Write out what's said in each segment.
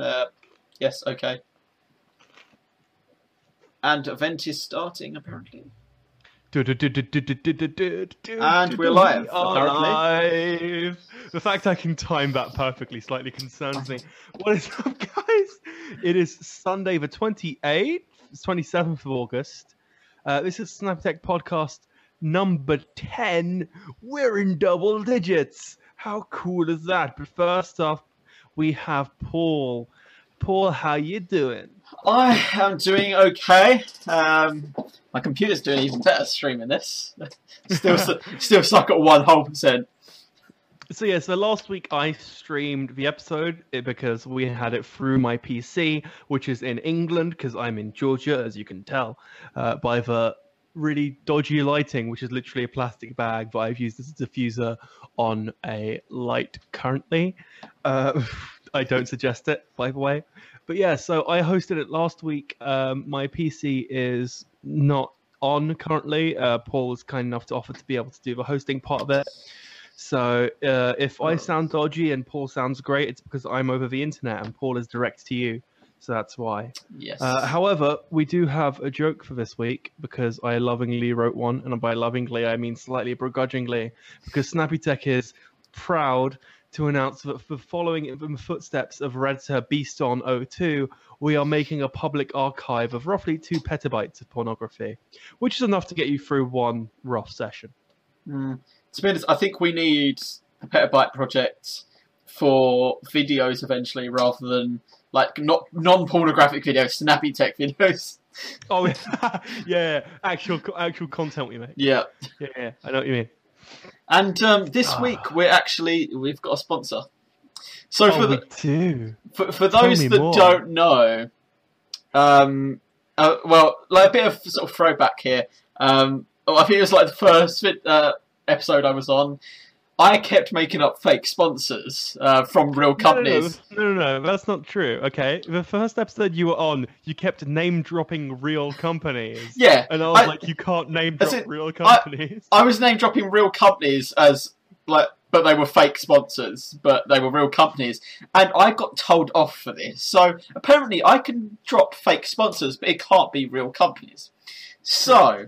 Uh, yes, okay. And event is starting apparently. And we're live, We are apparently. live. The fact I can time that perfectly slightly concerns me. What is up, guys? It is Sunday, the 28th, 27th of August. Uh, this is Snaptech Podcast number 10. We're in double digits. How cool is that? But first off, we have Paul. Paul, how you doing? I am doing okay. Um, my computer's doing even better streaming this. still, still stuck at one whole percent. So yeah, so last week I streamed the episode eh, because we had it through my PC, which is in England because I'm in Georgia, as you can tell, uh, by the really dodgy lighting, which is literally a plastic bag that I've used as a diffuser on a light currently. Uh, I don't suggest it, by the way. But yeah, so I hosted it last week. Um, my PC is not on currently. Uh, Paul was kind enough to offer to be able to do the hosting part of it. So uh, if I sound dodgy and Paul sounds great, it's because I'm over the internet and Paul is direct to you. So that's why. Yes. Uh, however, we do have a joke for this week because I lovingly wrote one, and by lovingly I mean slightly begrudgingly, because Snappy Tech is proud to announce that for following in the footsteps of Redster Beaston 02, we are making a public archive of roughly two petabytes of pornography, which is enough to get you through one rough session. Mm. To be honest, I think we need a petabyte project for videos eventually, rather than like not non-pornographic videos, snappy tech videos. Oh yeah, actual actual content we make. Yeah, Yeah, yeah, I know what you mean. And um, this Ah. week we're actually we've got a sponsor. So for oh, the, we do. for, for those that more. don't know, um, uh, well, like a bit of sort of throwback here. Um, oh, I think it was like the first uh, episode I was on. I kept making up fake sponsors uh, from real companies. No no, no, no, that's not true. Okay, the first episode you were on, you kept name dropping real companies. Yeah, And I was I- like, you can't name drop in, real companies. I was name dropping real companies as like, but they were fake sponsors, but they were real companies, and I got told off for this. So apparently, I can drop fake sponsors, but it can't be real companies. So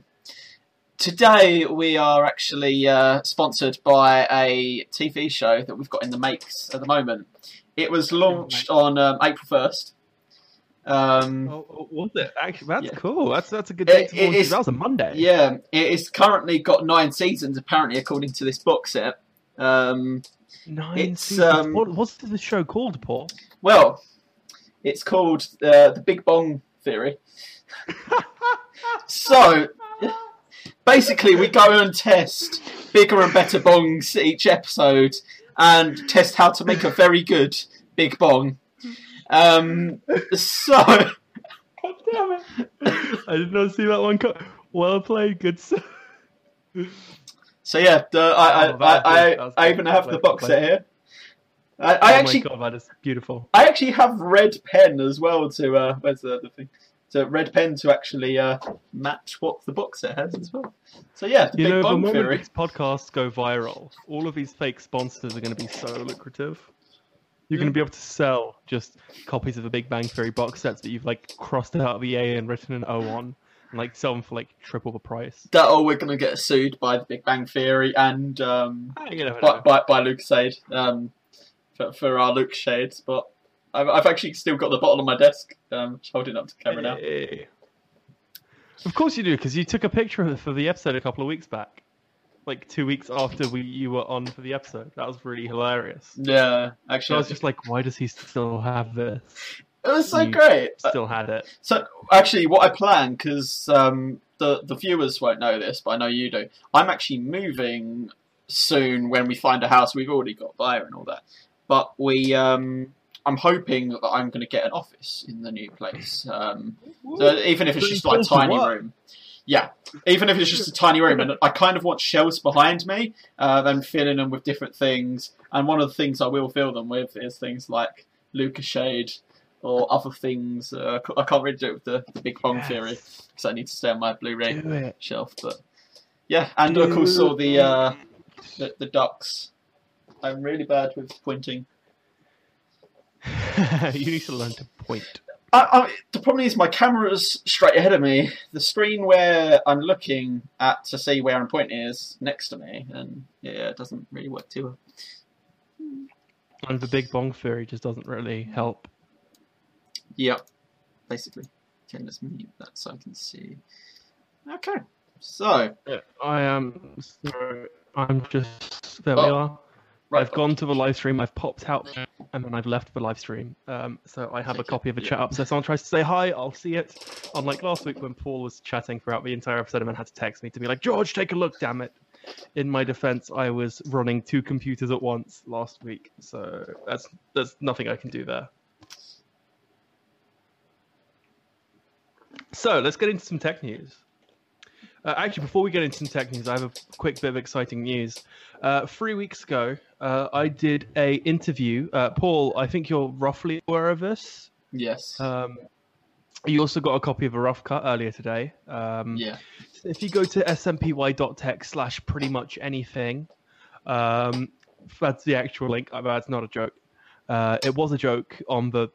today we are actually uh, sponsored by a TV show that we've got in the makes at the moment. It was launched on um, April first. Um, Oh, oh, was it? Actually, that's Yeah. cool. That's that's a good date to it launch. That was a Monday. Yeah, it is currently got nine seasons, apparently, according to this box set. Um, Nine It's, seasons. um, What, what's the show called, Paul? well, it's called uh, the Big Bong Theory. so, basically, we go and test bigger and better bongs each episode and test how to make a very good Big Bong. Um, so, God damn it! I did not see that one. Co- well played, good. s- so yeah, the, I, Oh, I, I, I even have the box set here. I, I oh actually my god, that is beautiful. I actually have red pen as well to uh, where's the, other thing? So red pen to actually uh, match what the box set has as well. So yeah, the You Big know, the moment Theory. these podcasts go viral, all of these fake sponsors are going to be so lucrative. You're going to be able to sell just copies of the Big Bang Theory box sets that you've like crossed out the A and written an O on, and like sell them for like triple the price. That or we're going to get sued by the Big Bang Theory and um, Ah, by, by, by Luke Shade um, for, for our Luke Shades. But I've, I've actually still got the bottle on my desk, um, holding up to camera now. Hey. Of course you do, because you took a picture of it for the episode a couple of weeks back, like two weeks after we you were on for the episode. That was really hilarious. Yeah, actually, I was just like, why does he still have this? it was so you- great. Still had it. So actually, what I plan because um, the the viewers won't know this, but I know you do. I'm actually moving soon when we find a house. We've already got buyer and all that, but we um, I'm hoping that I'm going to get an office in the new place. Um, so even if it's just like a tiny room. Yeah, even if it's just a tiny room, and I kind of want shelves behind me, uh, then filling them with different things. And one of the things I will fill them with is things like Lucas Shade or other things. Uh, I can't really do it with the, the Big Bong Yes. Theory because I need to stay on my Blu-ray shelf. But yeah, and of course all the uh, the, the ducks. I'm really bad with pointing. you need to learn to point. I, I, the problem is my camera's straight ahead of me. The screen where I'm looking at to see where I'm pointing is next to me, and yeah, it doesn't really work too well. And the big bong theory just doesn't really help. Yep, basically. Okay, let's mute that so I can see. Okay, so I am. so I'm just. There we Oh, are. Right, I've gone to the live stream. I've popped out, and then I've left the live stream. Um, so I have a copy of the yeah. chat up. So if someone tries to say hi, I'll see it. Unlike last week when Paul was chatting throughout the entire episode and then had to text me to be like, "George, take a look, damn it." In my defense, I was running two computers at once last week, so that's there's nothing I can do there. So let's get into some tech news. Uh, actually, before we get into some tech news, I have a quick bit of exciting news. Uh, three weeks ago, uh, I did a interview. Uh, Paul, I think you're roughly aware of this. yes, Um, you also got a copy of a rough cut earlier today. Um, yeah, if you go to snpy.tech slash pretty much anything, um, that's the actual link. Uh, That's not a joke. Uh, it was a joke on the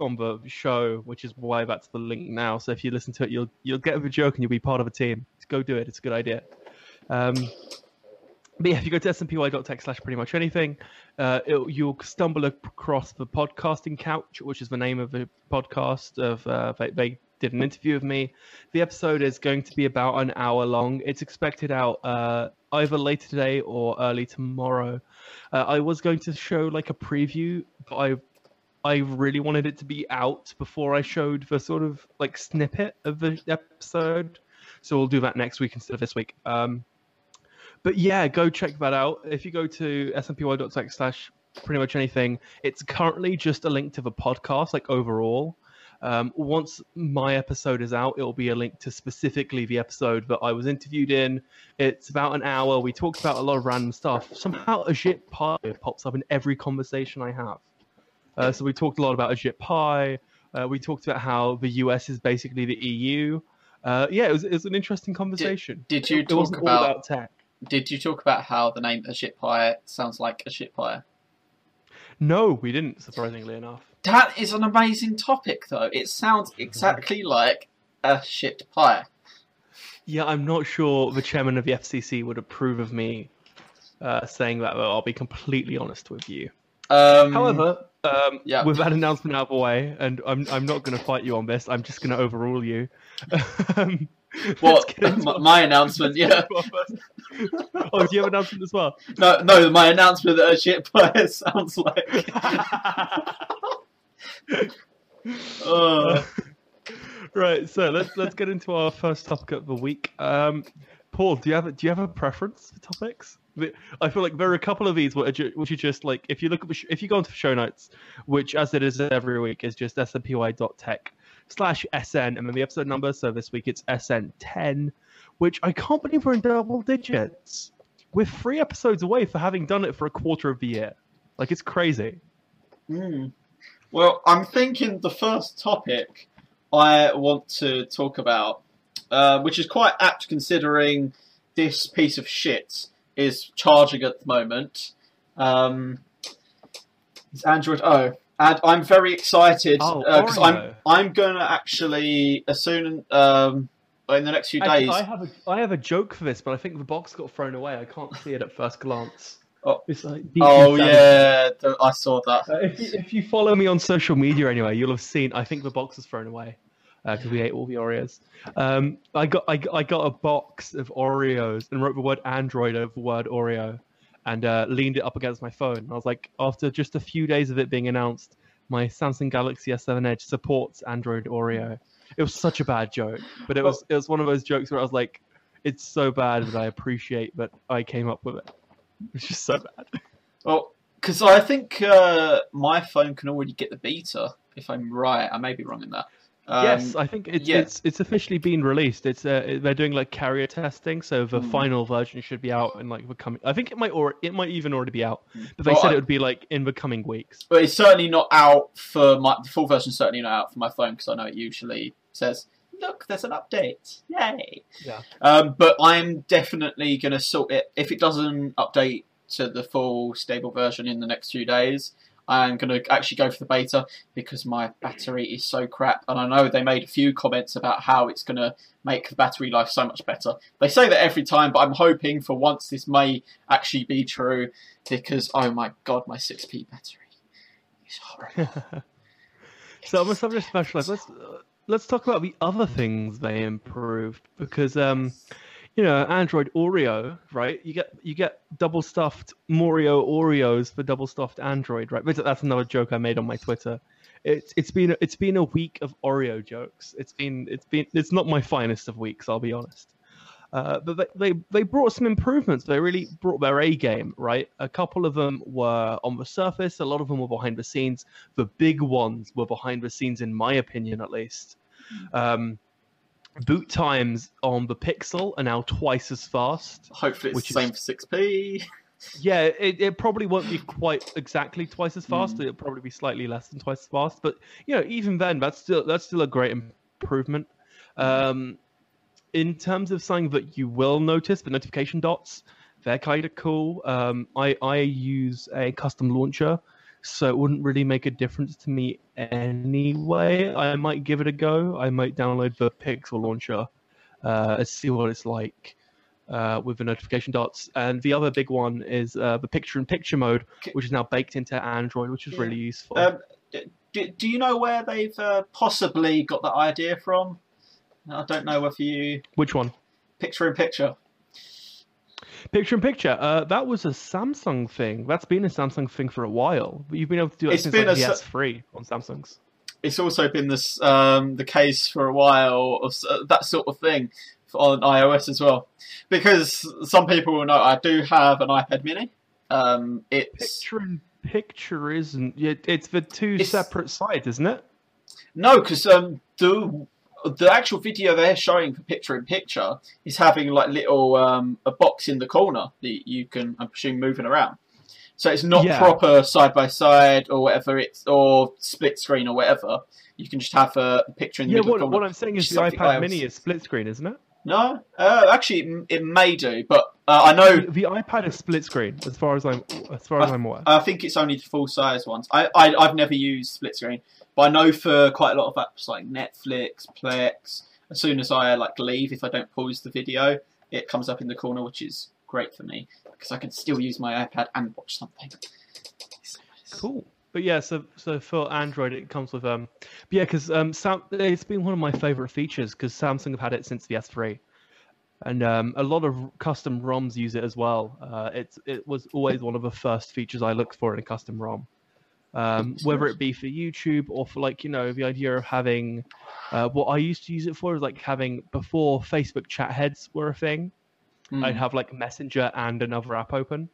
on the show, which is why that's the link now. So if you listen to it, you'll you'll get the joke and you'll be part of a team. Go do it. It's a good idea. Um, but yeah, if you go to snpy.tech slash pretty much anything, uh, it, you'll stumble across the podcasting couch, which is the name of the podcast. Of uh, they, they did an interview with me. The episode is going to be about an hour long. It's expected out uh, either later today or early tomorrow. Uh, I was going to show like a preview, but I I really wanted it to be out before I showed the sort of like snippet of the episode. So we'll do that next week instead of this week. Um, but yeah, go check that out. If you go to snpy.tech slash pretty much anything, it's currently just a link to the podcast, like overall. Um, once my episode is out, it'll be a link to specifically the episode that I was interviewed in. It's about an hour. We talked about a lot of random stuff. Somehow, Ajit Pai pops up in every conversation I have. Uh, so we talked a lot about Ajit Pai. Uh, we talked about how the US is basically the EU. Uh, yeah, it was, it was an interesting conversation. did you it talk wasn't about- about tech? Did you talk about how the name Ajit Pai sounds like a shit pie? No, we didn't. Surprisingly enough. That is an amazing topic, though. It sounds exactly like a shit pie. Yeah, I'm not sure the chairman of the FCC would approve of me uh, saying that. Though I'll be completely honest with you. Um, However, um, yeah. with that announcement out of the way, and I'm I'm not going to fight you on this. I'm just going to overrule you. um, what my, my announcement? Yeah, oh, do you have an announcement as well? no, no, my announcement that a shit pie sounds like. Uh, right, so let's let's get into our first topic of the week. Um, Paul, do you have a, do you have a preference for topics? I feel like there are a couple of these which are, which are just like if you look at if you go the show notes, which as it is every week is just snpy.tech slash sn and then the episode number. So this week it's sn ten, which I can't believe we're in double digits. We're three episodes away for having done it for a quarter of the year. Like it's crazy. hmm. Well, I'm thinking the first topic I want to talk about, uh, which is quite apt considering this piece of shit is charging at the moment. Um, it's Android O, and I'm very excited Oh, because I'm I'm gonna actually as soon um, in the next few days. I have a I have a joke for this, but I think the box got thrown away. I can't see it at first glance. Oh. Like Oh yeah, I saw that. Uh, if, you, if you follow me on social media anyway, you'll have seen. I think the box was thrown away because we ate all the Oreos. Um, I got I, I got a box of Oreos and wrote the word Android over the word Oreo, and uh, leaned it up against my phone. I was like, after just a few days of it being announced, my Samsung Galaxy S7 Edge supports Android Oreo. It was such a bad joke, but it was it was one of those jokes where I was like, it's so bad that I appreciate that I came up with it. It's just so bad. Well, because I think uh, my phone can already get the beta. If I'm right, I may be wrong in that. Um, yes, I think it's yeah. it's it's officially been released. It's uh, they're doing like carrier testing, so the Hmm. final version should be out in like the coming. I think it might or it might even already be out, but they Well, said I- it would be like in the coming weeks. but it's certainly not out for my the full version. certainly not out for my phone because I know it usually says, "Look, there's an update! Yay!" Yeah. Um, but I'm definitely gonna sort it if it doesn't update to the full stable version in the next few days. I'm going to actually go for the beta because my battery is so crap. And I know they made a few comments about how it's going to make the battery life so much better. They say that every time, but I'm hoping for once this may actually be true because, oh my god, my 6p battery is horrible. so on the subject of let's uh, let's talk about the other things they improved because um, you know, Android Oreo, right? You get you get double stuffed Morio Oreos for double stuffed Android, right? But that's another joke I made on my Twitter. It's it's been it's been a week of Oreo jokes. It's been it's been it's not my finest of weeks, I'll be honest. Uh, but they, they they brought some improvements. They really brought their A game, right? A couple of them were on the surface. A lot of them were behind the scenes. The big ones were behind the scenes, in my opinion, at least. Hmm. Um, boot times on the Pixel are now twice as fast. Hopefully, it's which the same is, for 6p. Yeah, it, it probably won't be quite exactly twice as fast. Mm. It'll probably be slightly less than twice as fast. But you know, even then, that's still that's still a great improvement. Um, in terms of something that you will notice, the notification dots, they're kind of cool. Um, I I use a custom launcher so it wouldn't really make a difference to me anyway. I might give it a go. I might download the Pixel launcher uh, and see what it's like uh, with the notification dots. And the other big one is uh, the picture-in-picture mode, which is now baked into Android, which is really useful. Um, do, do you know where they've uh, possibly got that idea from? I don't know if you. Which one? Picture-in-picture. Picture in picture. Uh, that was a Samsung thing. That's been a Samsung thing for a while. But you've been able to do it it's since like, a, PS3 on Samsungs. It's also been this um, the case for a while of uh, that sort of thing on iOS as well. Because some people will know I do have an iPad Mini. Um, it's picture in picture isn't. It's the two it's... separate sides, isn't it? No, because um, the the actual video they're showing for picture in picture is having like little um, a box in the corner that you can I'm presuming moving around. So it's not yeah. proper side by side or whatever it's or split screen or whatever. You can just have a picture in the yeah, middle. Yeah, what, what, I'm saying is the iPad else. Mini is split screen, isn't it? No, uh, actually, it, it, may do, but uh, I know the, the, iPad is split screen as far as I'm as far as I, am aware. I think it's only the full size ones. I, I I've never used split screen. But I know for quite a lot of apps like Netflix, Plex, as soon as I like leave, if I don't pause the video, it comes up in the corner, which is great for me because I can still use my iPad and watch something. Cool. But yeah, so so for Android, it comes with um, yeah, because um, Sam, it's been one of my favorite features because Samsung have had it since the S3, and um, a lot of custom ROMs use it as well. Uh, it's it was always one of the first features I looked for in a custom ROM um, whether it be for YouTube or for like you know the idea of having uh, what I used to use it for is like having before Facebook chat heads were a thing. Mm. I'd have like Messenger and another app open.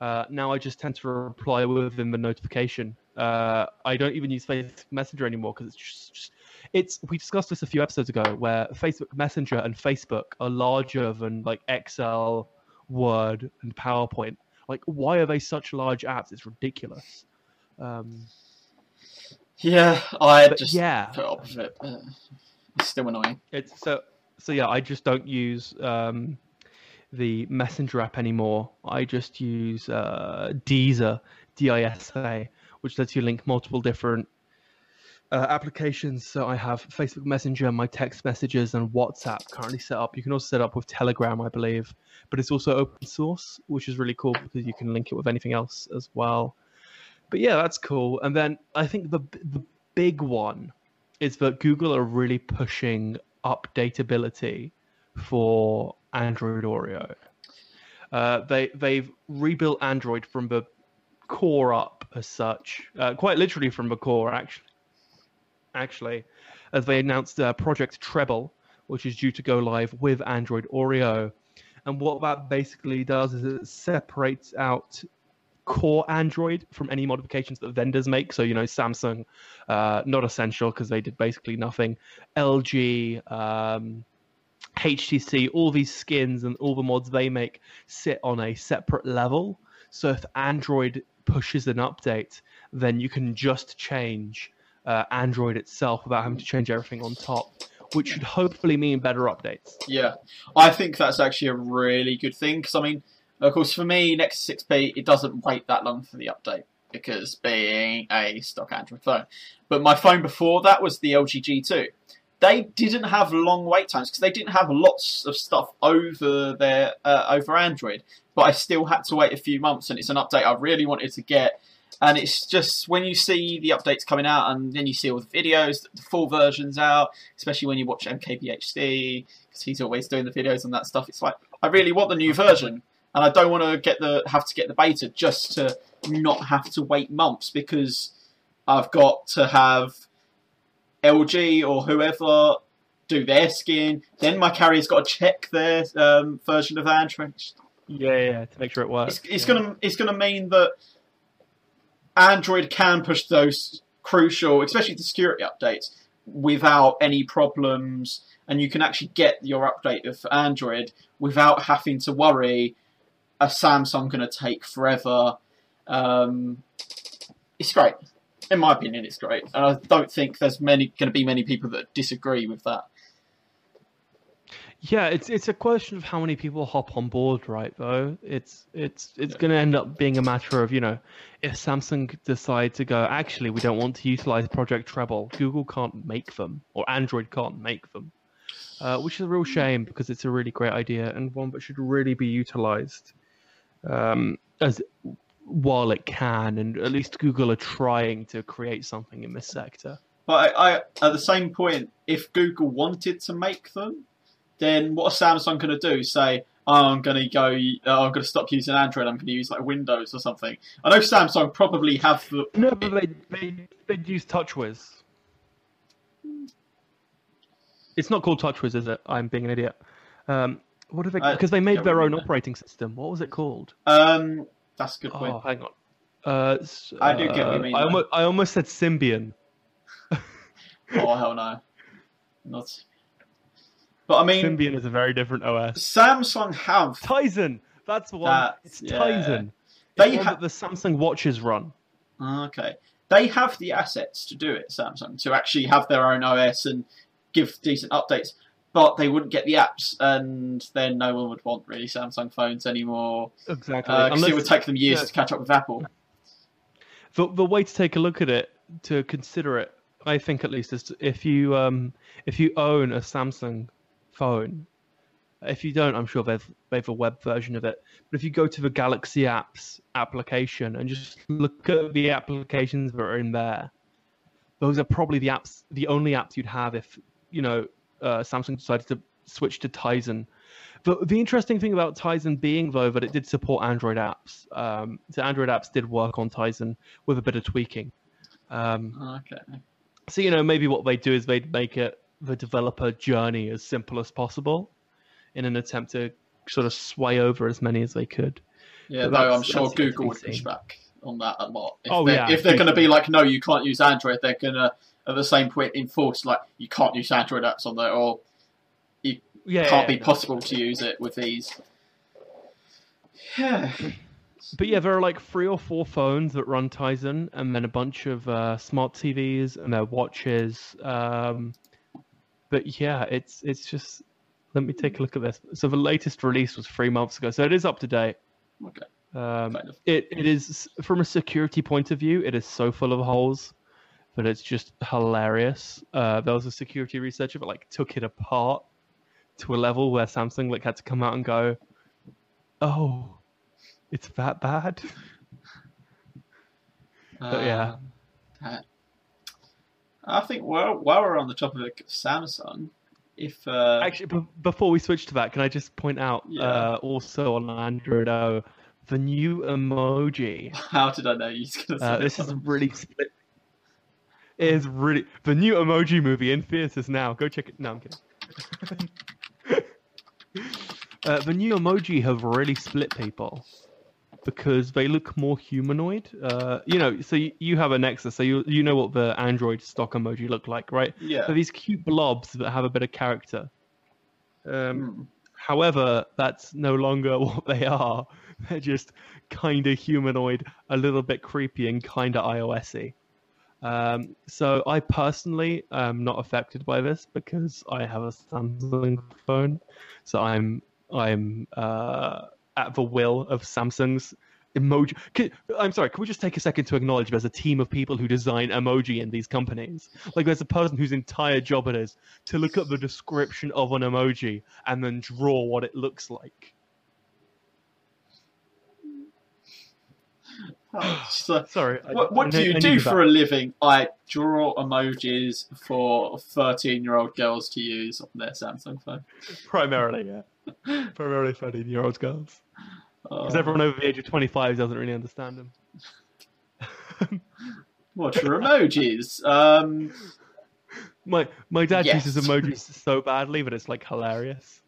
Uh, now I just tend to reply within the notification. Uh, I don't even use Facebook Messenger anymore because it's just, just, it's. We discussed this a few episodes ago where Facebook Messenger and Facebook are larger than like Excel, Word, and PowerPoint. Like, why are they such large apps? It's ridiculous. Um, yeah, I just yeah. put up with it. it's still annoying. It's so so yeah. I just don't use um, the Messenger app anymore. I just use uh, Disa, D-I-S-A, which lets you link multiple different uh, applications. So I have Facebook Messenger, my text messages, and WhatsApp currently set up. You can also set up with Telegram, I believe, but it's also open source, which is really cool because you can link it with anything else as well but yeah, that's cool. And then I think the the big one is that Google are really pushing updatability for Android Oreo. Uh, they they've rebuilt Android from the core up as such, uh, quite literally from the core actually. Actually, as they announced uh, Project Treble, which is due to go live with Android Oreo, and what that basically does is it separates out core Android from any modifications that vendors make. So, you know, Samsung, uh, not essential because they did basically nothing. LG, um, HTC, all these skins and all the mods they make sit on a separate level. So, if Android pushes an update, then you can just change uh, Android itself without having to change everything on top which should hopefully mean better updates. Yeah, I think that's actually a really good thing because I mean, of course, for me, Nexus 6p, it doesn't wait that long for the update. because being a stock Android phone. But my phone before that was the LG G2. They didn't have long wait times because they didn't have lots of stuff over their uh, over Android. But I still had to wait a few months, and it's an update I really wanted to get. And it's just when you see the updates coming out, and then you see all the videos, the full versions out, especially when you watch MKBHD because he's always doing the videos on that stuff. It's like I really want the new version, and I don't want to get the have to get the beta just to not have to wait months because I've got to have LG or whoever do their skin. Then my carrier's got to check their um, version of Android. Yeah, yeah, to make sure it works. It's, it's yeah. gonna it's gonna mean that Android can push those crucial, especially the security updates, without any problems, and you can actually get your update of Android without having to worry. A Samsung going to take forever. Um, it's great, in my opinion. It's great, and I don't think there's many going to be many people that disagree with that. Yeah, it's it's a question of how many people hop on board, right? Though it's it's it's Yeah. going to end up being a matter of you know, if Samsung decide to go, actually, we don't want to utilize Project Treble. Google can't make them, or Android can't make them, uh, which is a real shame because it's a really great idea and one that should really be utilized um, as while it can. And at least Google are trying to create something in this sector. But I, I, at the same point, if Google wanted to make them, then what is Samsung going to do? Say, oh, I'm going to go, uh, I'm going to stop using Android. I'm going to use like Windows or something. I know Samsung probably have the. No, but they they they'd use TouchWiz. It's not called TouchWiz, is it? I'm being an idiot. Um, what are they? Because they made their own remember. operating system. What was it called? Um, that's a good Oh, point. hang on. Uh, I do get what you uh, mean, I almost, I almost said Symbian. Oh hell no, not. But I mean, Symbian is a very different OS. Samsung have Tizen. That's the one. That's- it's yeah. Tizen. They It's ha- that the Samsung watches run. Okay. They have the assets to do it, Samsung, to actually have their own OS and give decent updates, but they wouldn't get the apps, and then no one would want really Samsung phones anymore Exactly. because it would take them years yeah. to catch up with Apple. the the way to take a look at it to consider it i think at least is if you um if you own a samsung phone if you don't i'm sure they've they've a web version of it but if you go to the galaxy apps application and just look at the applications that are in there those are probably the apps the only apps you'd have if you know uh, samsung decided to switch to tizen the, the interesting thing about Tizen being though that it did support Android apps. Um, so Android apps did work on Tizen with a bit of tweaking. Um, Okay. so you know maybe what they do is they'd make it the developer journey as simple as possible, in an attempt to sort of sway over as many as they could. Yeah, though I'm sure that's yet to Google would push back on that a lot. If Oh, they're, yeah, If they're going to be like, no, you can't use Android, they're going to, at the same point, enforce, like, you can't use Android apps on there, or Yeah, can't yeah, be possible to use it with these. Yeah. But yeah, there are like three or four phones that run Tizen, and then a bunch of uh, smart TVs and their watches. Um, but yeah, it's it's just. Let me take a look at this. So the latest release was three months ago, so it is up to date. Okay. Um, Kind of. it it is from a security point of view, it is so full of holes, but it's just hilarious. Uh, there was a security researcher that like took it apart to a level where Samsung like had to come out and go, "Oh, it's that bad." But yeah. Um, that- I think while, while we're on the topic of Samsung, if uh, Actually, b- before we switch to that, can I just point out Yeah. uh, also on Android O the new emoji. how did I know you was going to say Uh, this is really split. It is really the new emoji movie in theaters now. Go check it. No, I'm kidding. uh, the new emoji have really split people because they look more humanoid. Uh, you know, so you, you have a Nexus, so you you know what the Android stock emoji look like, right? Yeah. They're these cute blobs that have a bit of character. Um, Hmm. However, that's no longer what they are. They're just kind of humanoid, a little bit creepy, and kind of iOSy. Um, so I personally am not affected by this because I have a Samsung phone. So I'm I'm uh, at the will of Samsung's emoji. Can, I'm sorry. Can we just take a second to acknowledge there's a team of people who design emoji in these companies? Like there's a person whose entire job it is to look up the description of an emoji and then draw what it looks like. Oh, so, Sorry. What what do you I do needed for a living? I draw emojis for 13 year old girls to use on their Samsung phone. primarily, yeah, primarily thirteen year old girls. Because Uh, everyone over the age of 25 doesn't really understand them. what are emojis? Um, My my dad Yes. uses emojis so badly that it's like hilarious.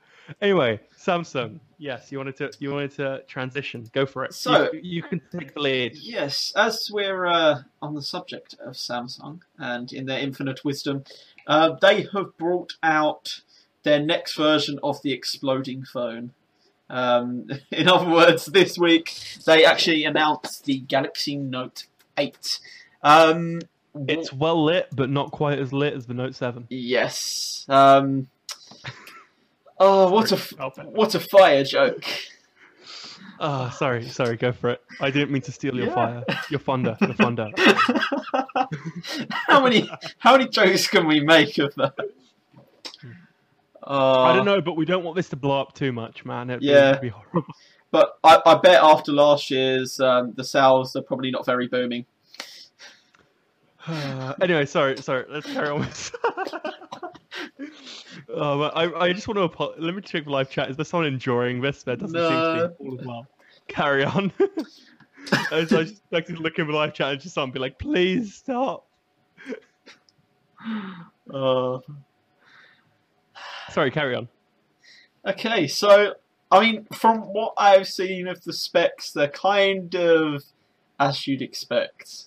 Anyway, Samsung. Yes, you wanted to you wanted to transition. Go for it. So- you, you can take the lead. Yes, as we're uh, on the subject of Samsung and in their infinite wisdom, uh, they have brought out their next version of the exploding phone. Um, in other words, this week they actually announced the Galaxy Note 8. Um, It's well lit, but not quite as lit as the Note Seven. yes. Um, oh, what a f- Help it. what a fire joke! Oh, sorry, sorry. Go for it. I didn't mean to steal your Yeah. fire, your thunder, your thunder. how many how many jokes can we make of that? Uh, I don't know, but we don't want this to blow up too much, man. It'd Yeah. be horrible. But I, I bet after last year's, um, the sales are probably not very booming. Uh, anyway, sorry, sorry. Let's carry on with. oh, but I, I just want to apo- let me check the live chat. Is there someone enjoying this? There doesn't seem to be all as well. Carry on. I was I was just expecting to look in the live chat and just someone be like, "Please stop." Uh, Sorry, carry on. okay, so I mean, from what I've seen of the specs, they're kind of as you'd expect.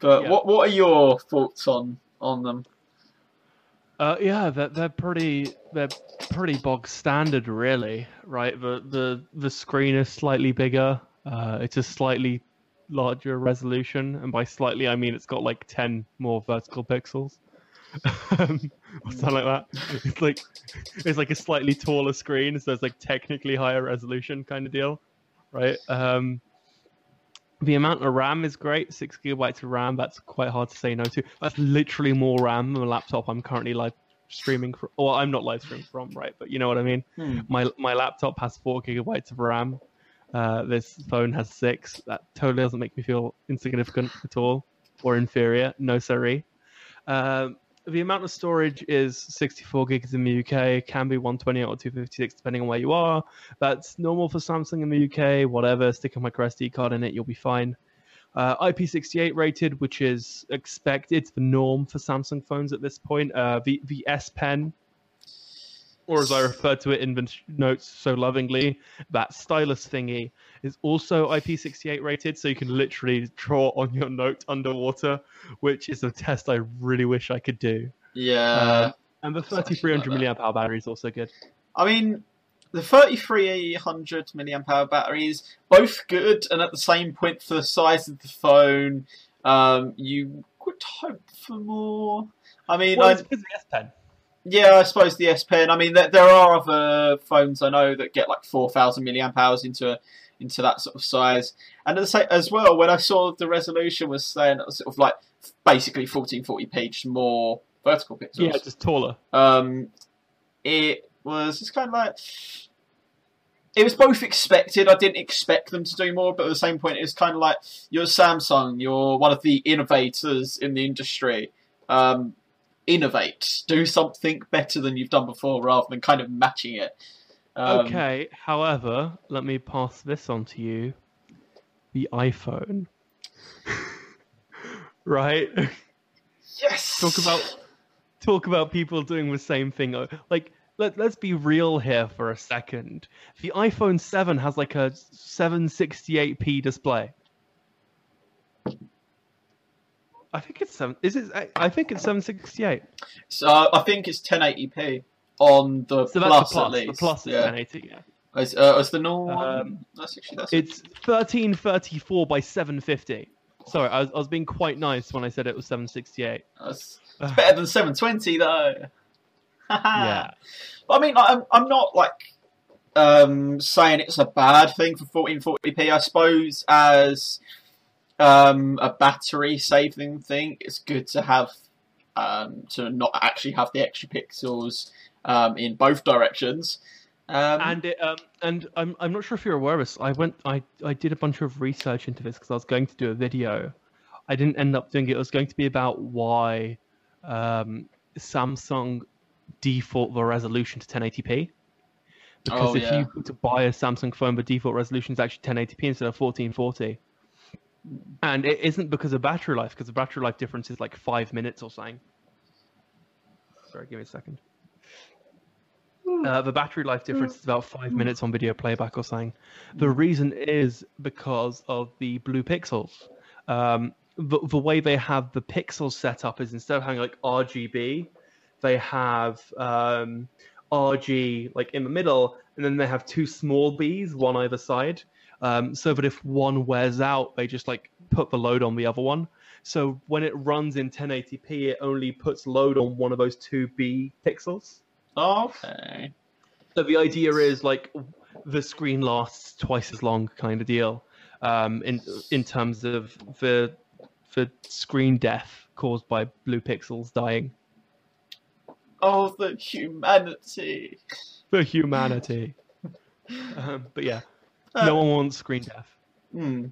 But Yeah. what what are your thoughts on on them? Uh, yeah, they're, they're pretty they're pretty bog standard, really. Right, the the the screen is slightly bigger. Uh, it's a slightly larger resolution, and by slightly I mean it's got like ten more vertical pixels, um, or something like that. It's like it's like a slightly taller screen, so it's like technically higher resolution kind of deal, right? Um, the amount of RAM is great. Six gigabytes of RAM. That's quite hard to say no to. That's literally more RAM than the laptop I'm currently live streaming from. Well, I'm not live streaming from, right? But you know what I mean. Hmm. My my laptop has four gigabytes of RAM. Uh, this phone has six. That totally doesn't make me feel insignificant at all or inferior. No, sorry. Um, the amount of storage is 64 gigs in the UK. Can be 128 or 256 depending on where you are. That's normal for Samsung in the UK. Whatever, stick a micro SD card in it, you'll be fine. Uh, IP68 rated, which is expected, it's the norm for Samsung phones at this point. Uh, the the S Pen, or as I refer to it in the notes so lovingly, that stylus thingy is also IP68 rated, so you can literally draw on your note underwater, which is a test I really wish I could do. Yeah. Uh, and the 3300 like milliamp hour battery is also good. I mean, the 3300 milliamp hour battery is both good, and at the same point for the size of the phone, um, you would hope for more. I mean, Well, I, it's because of the S Pen. yeah, I suppose the S Pen. I mean, there, there are other phones I know that get like 4000 milliamp hours into into that sort of size, and as, as well, when I saw the resolution was saying it was sort of like basically 1440p, just more vertical pixels. Yeah, just taller. Um, it was just kind of like it was both expected. I didn't expect them to do more, but at the same point, it was kind of like you're Samsung. You're one of the innovators in the industry. Um, innovate, do something better than you've done before, rather than kind of matching it. Um, okay, however, let me pass this on to you. The iPhone. right? Yes. talk about talk about people doing the same thing. Uh, Like let, let's be real here for a second. The iPhone 7 has like a 768p display. I think it's seven. Is it? I- I think it's 768. So I think it's 1080p on the So plus, the plus. at least. The plus is yeah. 1080. Yeah. As, uh, as the normal Um. That's actually that's It's 1334 by 750. Sorry, I was, I was being quite nice when I said it was 768. That's, that's better than 720 though. Yeah. I mean, I'm I'm not like um, saying it's a bad thing for 1440p. I suppose as um, a battery saving thing, it's good to have um, to not actually have the extra pixels um, in both directions. Um, and it, um, and I'm I'm not sure if you're aware of this. I went I I did a bunch of research into this because I was going to do a video. I didn't end up doing it. It was going to be about why um, Samsung default the resolution to 1080p. Because Oh, if yeah. you were to buy a Samsung phone, the default resolution is actually 1080p instead of 1440. And it isn't because of battery life, because the battery life difference is like five minutes or something. Sorry, give me a second. Uh, the battery life difference is about five minutes on video playback or something. The reason is because of the blue pixels. Um, the, the way they have the pixels set up is instead of having like RGB, they have um, RG like in the middle, and then they have two small Bs, one either side, um, so that if one wears out, they just like put the load on the other one. So when it runs in 1080p, it only puts load on one of those two B pixels. Okay. So the idea is like the screen lasts twice as long, kind of deal, um, in in terms of the the screen death caused by blue pixels dying. Oh, the humanity. For humanity. um, but yeah, Uh, no one wants screen death. Hmm.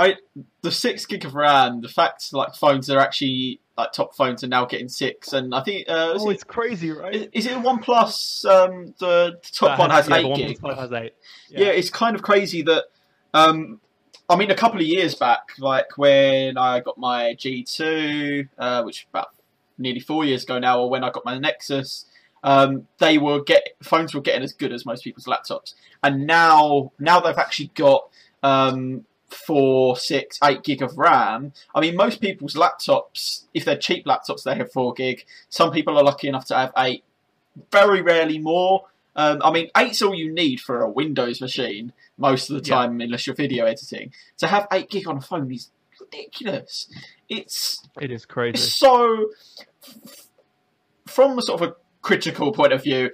I the six gig of RAM. The fact like phones are actually like top phones are now getting six, and I think uh, is, Oh, it, it's crazy, right? is, is it the One Plus? Um, the top That one has yeah, eight the gig. OnePlus 5 has eight. Yeah. it's kind of crazy that. Um, I mean, a couple of years back, like when I got my G2, uh, which about nearly four years ago now, or when I got my Nexus, um, they were get phones were getting as good as most people's laptops, and now now they've actually got um, four, six, eight gig of RAM. I mean, most people's laptops, if they're cheap laptops, they have four gig. Some people are lucky enough to have eight. Very rarely more. Um, I mean, eight's all you need for a Windows machine most of the Yeah. time, unless you're video editing. To have eight gig on a phone is ridiculous. It's It is it's crazy. so from a sort of a critical point of view,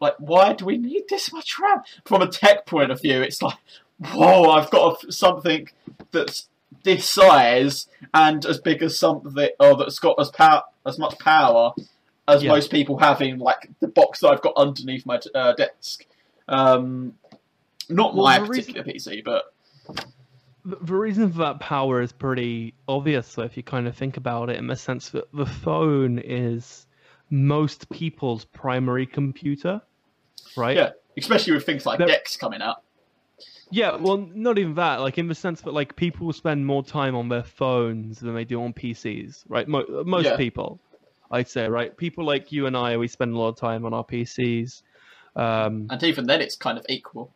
like why do we need this much RAM? From a tech point of view, it's like, whoa, I've got a, something that's this size and as big as something, or that's got as power as much power as Yeah. most people have in like the box that I've got underneath my uh, desk. Um, not Well, my the reason- particular PC, but The reason for that power is pretty obvious, if you kind of think about it, in the sense that the phone is most people's primary computer, right? yeah, especially with things like There- Dex coming out. Yeah, well, not even that. Like in the sense that like people spend more time on their phones than they do on PCs, right? Mo- most Yeah. people, I'd say, right? People like you and I, we spend a lot of time on our PCs. Um, And even then, it's kind of equal.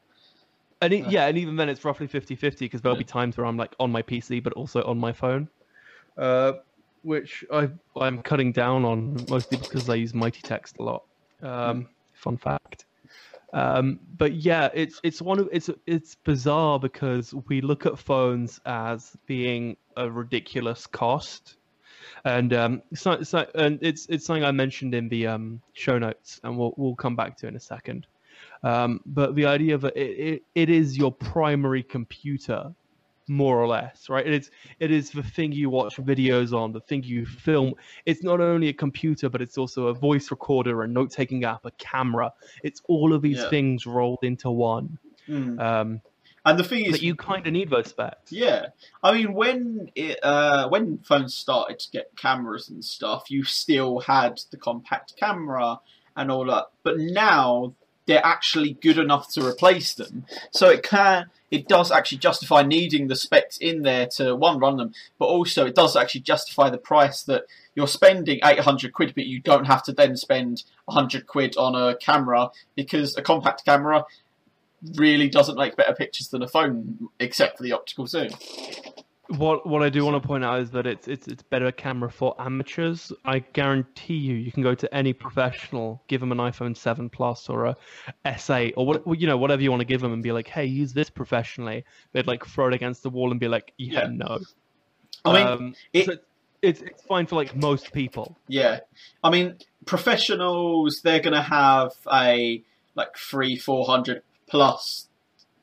and it, Right. yeah, and even then it's roughly 50-50 because there'll be times where I'm like on my PC but also on my phone, uh, which I I'm cutting down on mostly because I use MightyText a lot. Um, fun fact. Um, but yeah, it's it's one of it's it's bizarre because we look at phones as being a ridiculous cost, and um, so, so and it's it's something I mentioned in the um, show notes, and we'll we'll come back to in a second. Um, but the idea of it, it, it is your primary computer, more or less, right? It is it is the thing you watch videos on, the thing you film. It's not only a computer, but it's also a voice recorder, a note taking app, a camera. It's all of these Yeah. things rolled into one. Um, And the thing is, but you kind of need those specs. yeah, I mean, when it uh, when phones started to get cameras and stuff, you still had the compact camera and all that, but now they're actually good enough to replace them. So it can, it does actually justify needing the specs in there to one run them, but also it does actually justify the price that you're spending 800 quid, but you don't have to then spend 100 quid on a camera because a compact camera really doesn't make better pictures than a phone, except for the optical zoom. What what I do want to point out is that it's it's it's better camera for amateurs. I guarantee you, you can go to any professional, give them an iPhone 7 Plus or a S8 or what you know whatever you want to give them, and be like, hey, use this professionally. They'd like throw it against the wall and be like, yeah, Yeah. no. I mean, um, it- so it's it's fine for like most people. Yeah, I mean, professionals they're going to have a like three, four hundred plus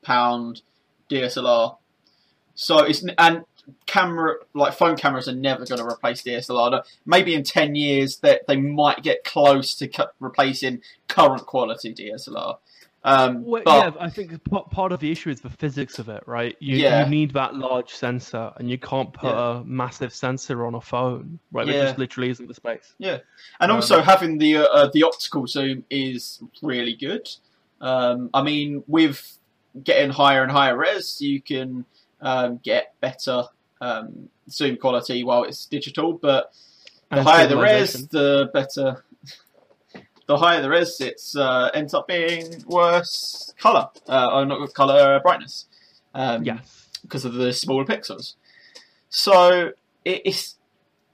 pound DSLR. So it's and camera like phone cameras are never going to replace DSLR. Maybe in ten years that they might get close to cu- replacing current quality DSLR. Um, Well, but yeah, I think part of the issue is the physics of it, right? You, Yeah. you need that large sensor, and you can't put Yeah. a massive sensor on a phone, right? There Yeah. just literally isn't the space. Yeah, and um, also having the uh, uh, the optical zoom is really good. Um, I mean, with getting higher and higher res, you can um, get better um, zoom quality while it's digital, but the higher the res, the better. The higher the res, it uh, ends up being worse color, uh, or not color brightness, um, yes. because of the smaller pixels. So it, it's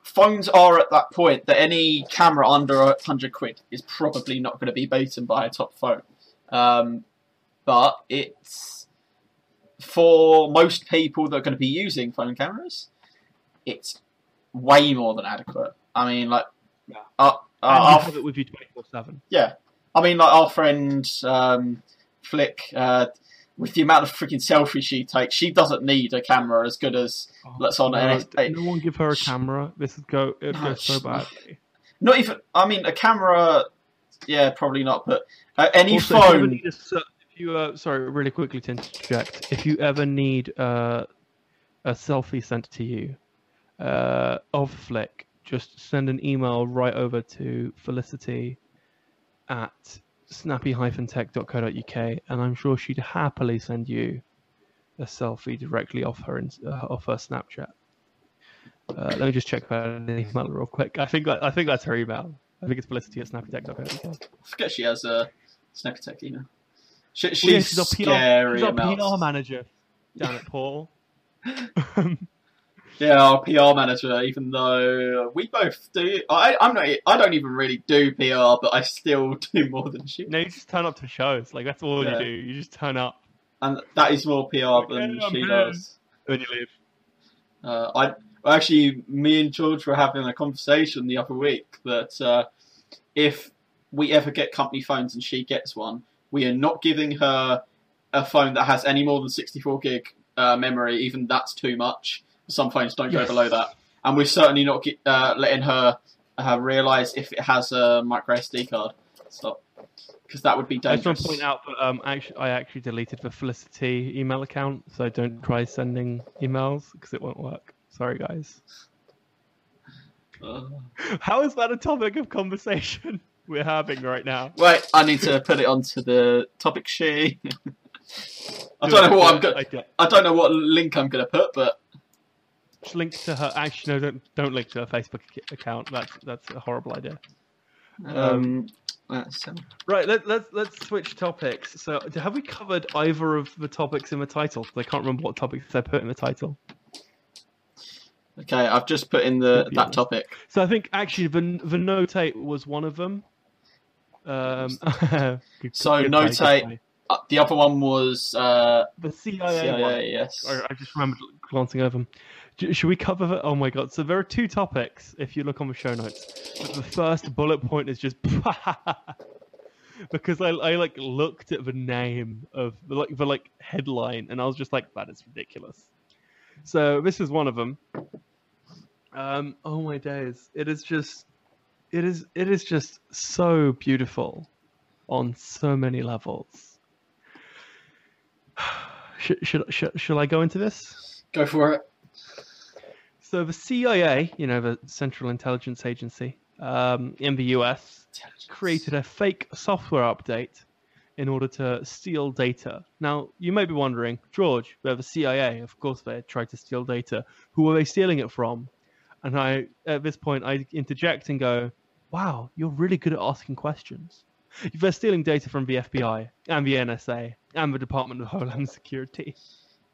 phones are at that point that any camera under a hundred quid is probably not going to be beaten by a top phone. Um, but it's for most people that are going to be using phone cameras, it's way more than adequate. I mean, like, Yeah. uh, uh, our, have it with you twenty four seven. yeah, I mean, like our friend um, Flick, uh, with the amount of freaking selfies she takes, she doesn't need a camera as good as Let's on no, NS8. no one give her a camera. This would go. It No, so sh- badly. not even. I mean, a camera. Yeah, probably not. But uh, any Also, if you phone. need a ser- if you uh, sorry, really quickly to interject, if you ever need uh, a selfie sent to you uh, of Flick, just send an email right over to Felicity at snappy-tech.co.uk, and I'm sure she'd happily send you a selfie directly off her uh, off her Snapchat. Uh, let me just check her email real quick. I think that, I think that's her email. I think it's felicity at snappytech.co.uk. I forget she has a Snack Attack email. She, she's, yeah, she's our PR, scary. she's our. PR manager. Damn it, Paul. Yeah, our PR manager. Even though we both do, I, I'm not. I don't even really do PR, but I still do more than she. no, you just turn up to shows. Like that's all Yeah. you do. You just turn up and that is more PR than she here. does. when you leave. Uh, I actually, me and George were having a conversation the other week that uh, if we ever get company phones and she gets one, we are not giving her a phone that has any more than 64 gig uh, memory. Even that's too much. Some phones don't go below that, and we're certainly not get, uh, letting her uh, realize if it has a micro SD card. Stop, because that would be dangerous. I just want to point out that um, actually, I actually deleted the Felicity email account, so don't try sending emails because it won't work. Sorry, guys. How is that a topic of conversation we're having right now? wait, I need to put it onto the topic sheet. I Do don't know what I'm going. I I don't know what link I'm going to put, but Just link to her. Actually, no, don't don't link to her Facebook ac- account. That's that's a horrible idea. um, that's, um, Right, let, let's let's switch topics. So, have we covered either of the topics in the title? 'Cause I can't remember what topics I put in the title. okay. I've just put in the that topic. So I think actually the the Note 8 was one of them. Um, good- So good play, good Note 8- Uh, the other one was uh, the CIA, CIA. one. Yes. I, I just remembered glancing over them. J- Should we cover? The, oh my god! So there are two topics. If you look on the show notes, But the first bullet point is just because I, I like looked at the name of the like the like headline and I was just like that is ridiculous. So this is one of them. Um, oh my days! It is just, it is it is just so beautiful, on so many levels. Should, should, should, shall I go into this? Go for it. So the CIA, you know, the Central Intelligence Agency um, in the US, created a fake software update in order to steal data. Now, you may be wondering, George, they're the CIA. Of course, they tried to steal data. Who are they stealing it from? And I, at this point, I interject and go, "Wow, you're really good at asking questions. They're stealing data from the FBI and the NSA and the Department of Homeland Security.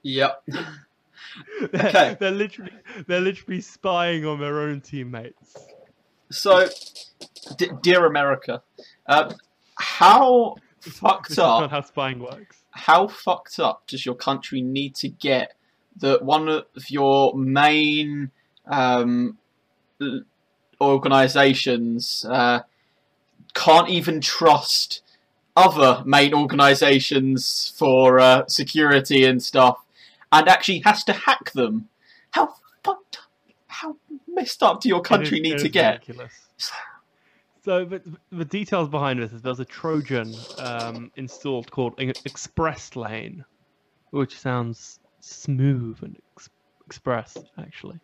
Yep. they're, Okay. they're literally, they're literally spying on their own teammates." So, d- dear America, um, how fucked up? how spying works. How fucked up does your country need to get that one of your main um, organizations uh, can't even trust other main organisations for uh, security and stuff, and actually has to hack them. How fucked up, how messed up do your country is- need to get? So, but the details behind this is there's a Trojan um, installed called Express Lane, which sounds smooth and ex- express actually.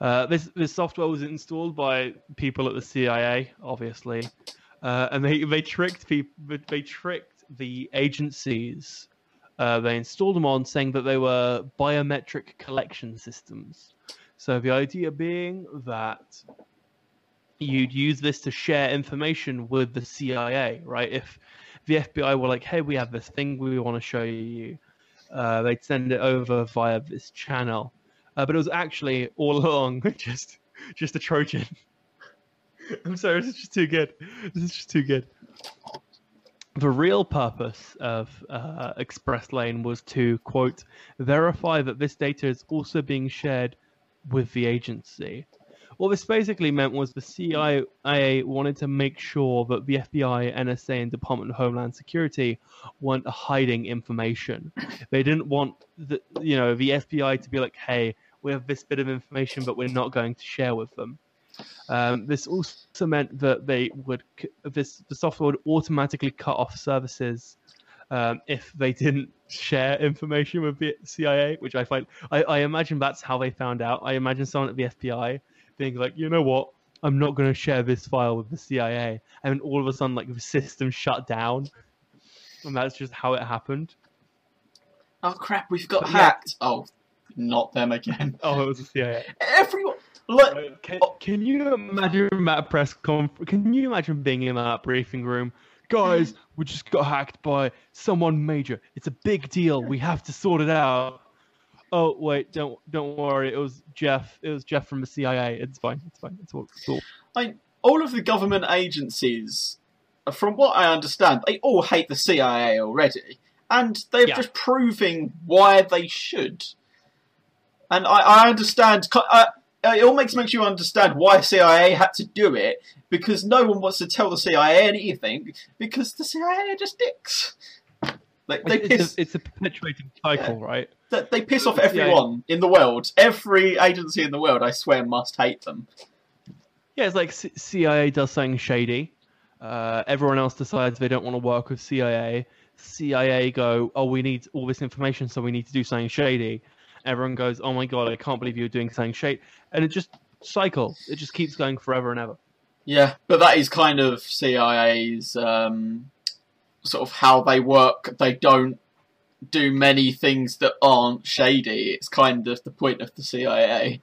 Uh, this this software was installed by people at the CIA, obviously, uh, and they they tricked people. They tricked the agencies. Uh, they installed them on, saying that they were biometric collection systems. So the idea being that you'd use this to share information with the CIA, right? If the FBI were like, "Hey, we have this thing we want to show you," uh, they'd send it over via this channel. Uh, but it was actually all along just just a Trojan. I'm sorry, this is just too good. This is just too good. The real purpose of uh, Express Lane was to quote verify that this data is also being shared with the agency. What this basically meant was the CIA wanted to make sure that the FBI, NSA, and Department of Homeland Security weren't hiding information. They didn't want the you know the FBI to be like, "Hey, we have this bit of information, but we're not going to share with them." Um, this also meant that they would this the software would automatically cut off services um, if they didn't share information with the CIA, which I find I, I imagine that's how they found out. I imagine someone at the FBI being like, you know what, I'm not going to share this file with the CIA, and all of a sudden, like the system shut down, and that's just how it happened. Oh crap, we've got But yeah. hacked. Oh, not them again. Oh, it was the CIA. Everyone, like, Can, oh. can you imagine that press conference? Can you imagine being in that briefing room? Guys, we just got hacked by someone major. It's a big deal. We have to sort it out. Oh wait, don't don't worry. It was Jeff. It was Jeff from the CIA. It's fine. It's fine. It's all. It's all. all of the government agencies, from what I understand, they all hate the CIA already, and they're Yeah. just proving why they should. And I, I understand. Uh, uh, it all makes makes you understand why CIA had to do it because no one wants to tell the CIA anything because the CIA are just dicks. They, they It's, piss. a, it's a perpetuating cycle, right? They, they piss off Yeah. everyone in the world. Every agency in the world, I swear, must hate them. Yeah, it's like C- CIA does something shady. Uh, everyone else decides they don't want to work with CIA. CIA go, oh, we need all this information, so we need to do something shady. Everyone goes, oh my god, I can't believe you're doing something shady, and it just cycles. It just keeps going forever and ever. Yeah, but that is kind of CIA's um, sort of how they work. They don't do many things that aren't shady. It's kind of the point of the CIA.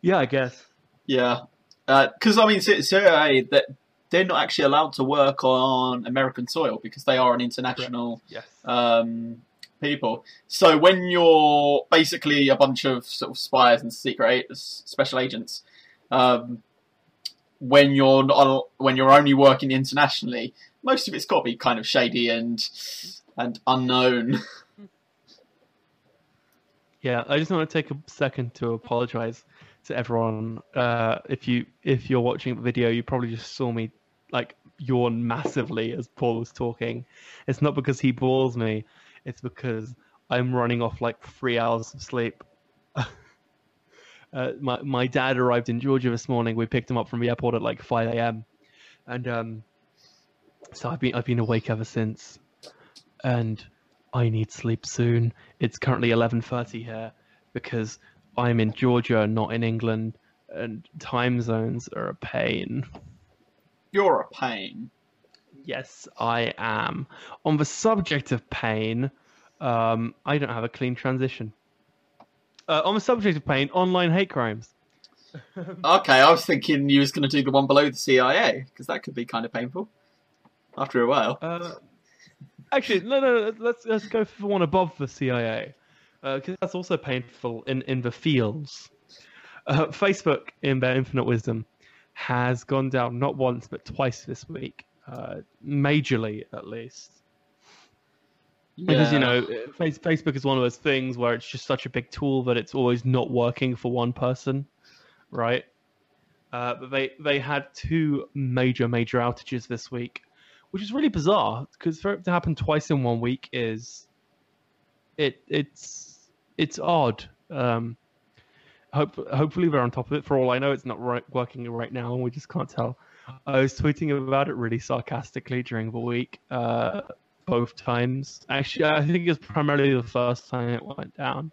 Yeah, I guess. Yeah, because I mean, CIA that they're not actually allowed to work on American soil because they are an international Yes. um, people. So when you're basically a bunch of sort of spies and secret special agents, um, when you're not, when you're only working internationally, most of it's got to be kind of shady and and unknown. Yeah, I just want to take a second to apologize to everyone. Uh, if you if you're watching the video, you probably just saw me like yawn massively as Paul was talking. It's not because he bores me; it's because I'm running off like three hours of sleep. uh, my my dad arrived in Georgia this morning. We picked him up from the airport at like 5 a.m. and um, so I've been I've been awake ever since, and I need sleep soon. It's currently 11:30 here because I'm in Georgia, not in England, and time zones are a pain. You're a pain. Yes, I am. On the subject of pain, um, I don't have a clean transition. Uh, on the subject of pain, online hate crimes. Okay, I was thinking you was going to do the one below the CIA because that could be kind of painful after a while. Uh, actually, no, no, let's let's go for one above the CIA, because that's also painful in in the fields. Uh, Facebook, in their infinite wisdom, has gone down not once but twice this week, uh, majorly at least. Because you know, Facebook is one of those things where it's just such a big tool that it's always not working for one person, right? Uh, but they they had two major major outages this week, which is really bizarre because for it to happen twice in one week is it it's it's odd. Um, hope hopefully they're on top of it. For all I know, it's not right, working right now, and we just can't tell. I was tweeting about it really sarcastically during the week, uh, both times. Actually, I think it was primarily the first time it went down,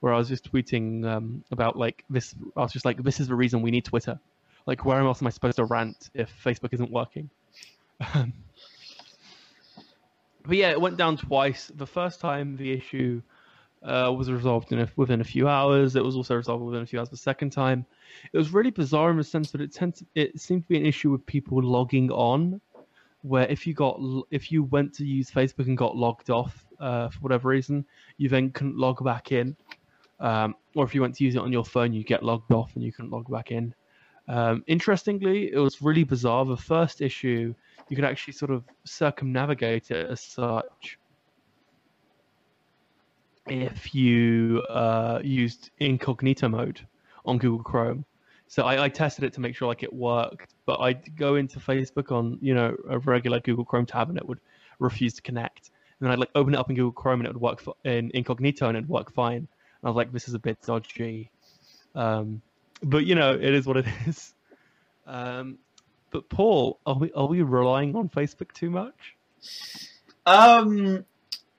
where I was just tweeting um, about like this. I was just like, "This is the reason we need Twitter." Like, where else am I supposed to rant if Facebook isn't working? But yeah, it went down twice. The first time the issue uh, was resolved a, within a few hours. It was also resolved within a few hours the second time. It was really bizarre in the sense that it tends it seemed to be an issue with people logging on, where if you got if you went to use Facebook and got logged off uh, for whatever reason, you then couldn't log back in. Um, or if you went to use it on your phone, you get logged off and you couldn't log back in. Um, interestingly, it was really bizarre. The first issue, you could actually sort of circumnavigate it as such if you uh, used incognito mode on Google Chrome. So I, I, tested it to make sure like it worked, but I'd go into Facebook on you know a regular Google Chrome tab and it would refuse to connect. And then I'd like open it up in Google Chrome and it would work for, in incognito and it'd work fine. And I was like, this is a bit dodgy. Um, but you know, it is what it is. Um, but Paul, are we are we relying on Facebook too much? Um,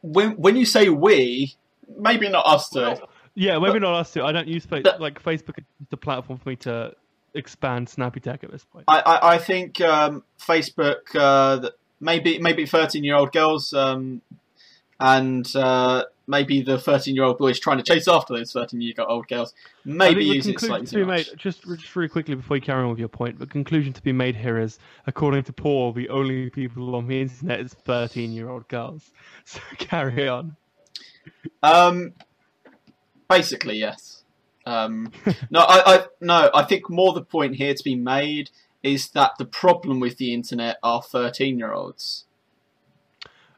when when you say we, maybe not us two. Well, yeah, maybe but, not us two. I don't use Facebook. Like Facebook is the platform for me to expand Snappy Tech at this point. I I, I think um, Facebook uh, maybe maybe thirteen year old girls um, and uh, maybe the 13 year old boy is trying to chase after those 13 year old girls. Maybe use it slightly too much. Made, just, just really quickly before you carry on with your point, the conclusion to be made here is according to Paul, the only people on the internet is 13 year old girls. So carry on. Um, basically, yes. Um, no, I, I, no, I think more the point here to be made is that the problem with the internet are 13 year olds.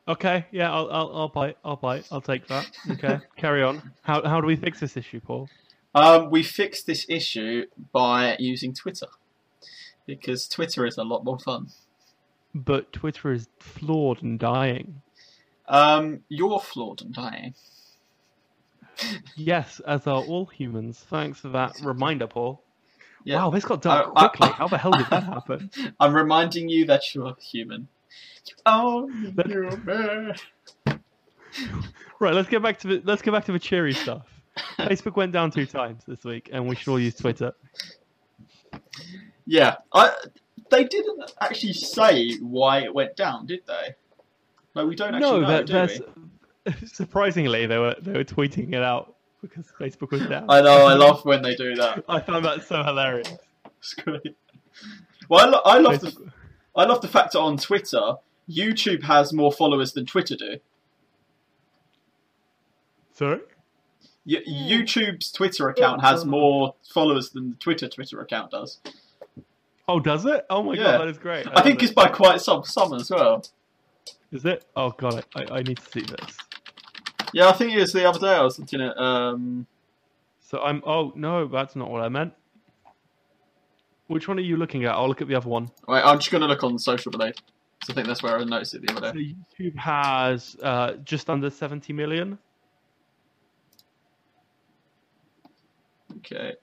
Okay, yeah, I'll, I'll, I'll bite. I'll bite. I'll take that. Okay, carry on. How, how do we fix this issue, Paul? Um, we fix this issue by using Twitter because Twitter is a lot more fun. But Twitter is flawed and dying. Um, you're flawed and dying. yes, as are all humans. Thanks for that reminder, Paul. Yeah. Wow, this got done quickly. I, I, How the hell did that happen? I'm reminding you that you're human. Oh, human. right, let's get back to the let's get back to the cheery stuff. Facebook went down two times this week, and we should all use Twitter. Yeah, I, they didn't actually say why it went down, did they? No, we don't actually no, know. That, do we? surprisingly, they were they were tweeting it out because Facebook was down. I know. I love when they do that. I found that so hilarious. It's great. Well, I, lo- I love Facebook. the I love the fact that on Twitter, YouTube has more followers than Twitter do. Sorry. Y- hmm. YouTube's Twitter account has more followers than the Twitter Twitter account does. Oh, does it? Oh my yeah. god, that is great. I, I think it. it's by quite some some as well. Is it? Oh god, I, I need to see this. Yeah, I think it was the other day I was looking at. Um... So I'm. Oh no, that's not what I meant. Which one are you looking at? I'll look at the other one. Wait, I'm just going to look on social today. So I think that's where I noticed it the other day. So YouTube has uh, just under 70 million. Okay.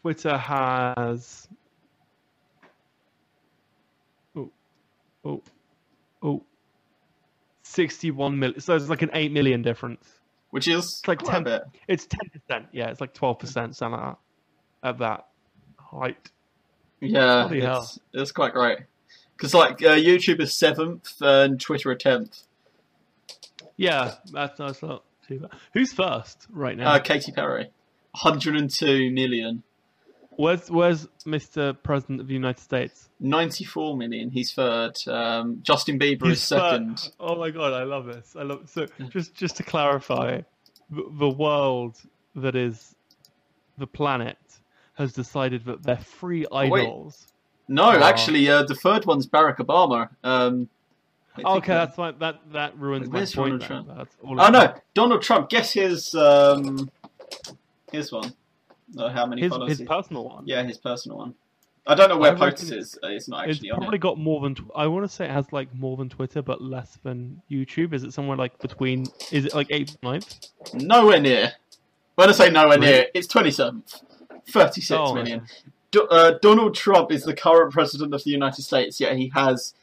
Twitter has. Oh, oh, oh. 61 million. So it's like an 8 million difference. Which is it's like 10 bit. It's 10%. Yeah, it's like 12%, something like that. At that height. Yeah, it's, it's quite great. Because like uh, YouTube is seventh and Twitter a tenth. Yeah, that's, that's not too bad. Who's first right now? Uh, Katy Perry, 102 million. Where's Where's Mr. President of the United States? 94 million. He's third. Um, Justin Bieber He's is second. Third. Oh my god, I love this. I love so. Just just to clarify, the world that is the planet has decided that they're free idols. no, are... actually, uh, the third one's Barack Obama. Um, okay, that's fine. That that ruins my point. Trump? That's all oh no, Donald Trump. Guess his um, his one. How many his, followers? His he... personal one. Yeah, his personal one. I don't know where POTUS is. Uh, It's not It's actually on probably it. got more than. Tw- I want to say it has like more than Twitter, but less than YouTube. Is it somewhere like between? Is it like eighth, ninth? Nowhere near. When I say nowhere Really? near, it's 27th. 36 Oh, million. okay. Do- uh, Donald Trump is the current president of the United States, yet he has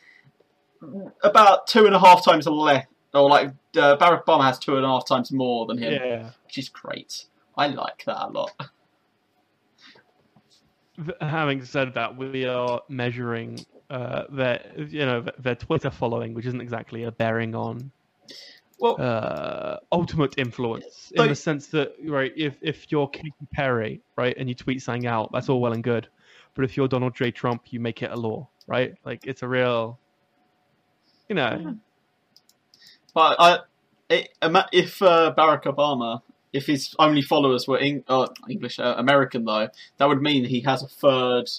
about two and a half times less, or like uh, Barack Obama has two and a half times more than him, Yeah. which is great. I like that a lot. Having said that, we are measuring uh, their, you know, their Twitter following, which isn't exactly a bearing on Well, uh, ultimate influence in the sense that right, if if you're Katy Perry, right, and you tweet something out, that's all well and good, but if you're Donald J. Trump, you make it a law, right? Like it's a real, you know, but I, it, if uh, Barack Obama, if his only followers were Eng- uh, English, uh, American though, that would mean he has a third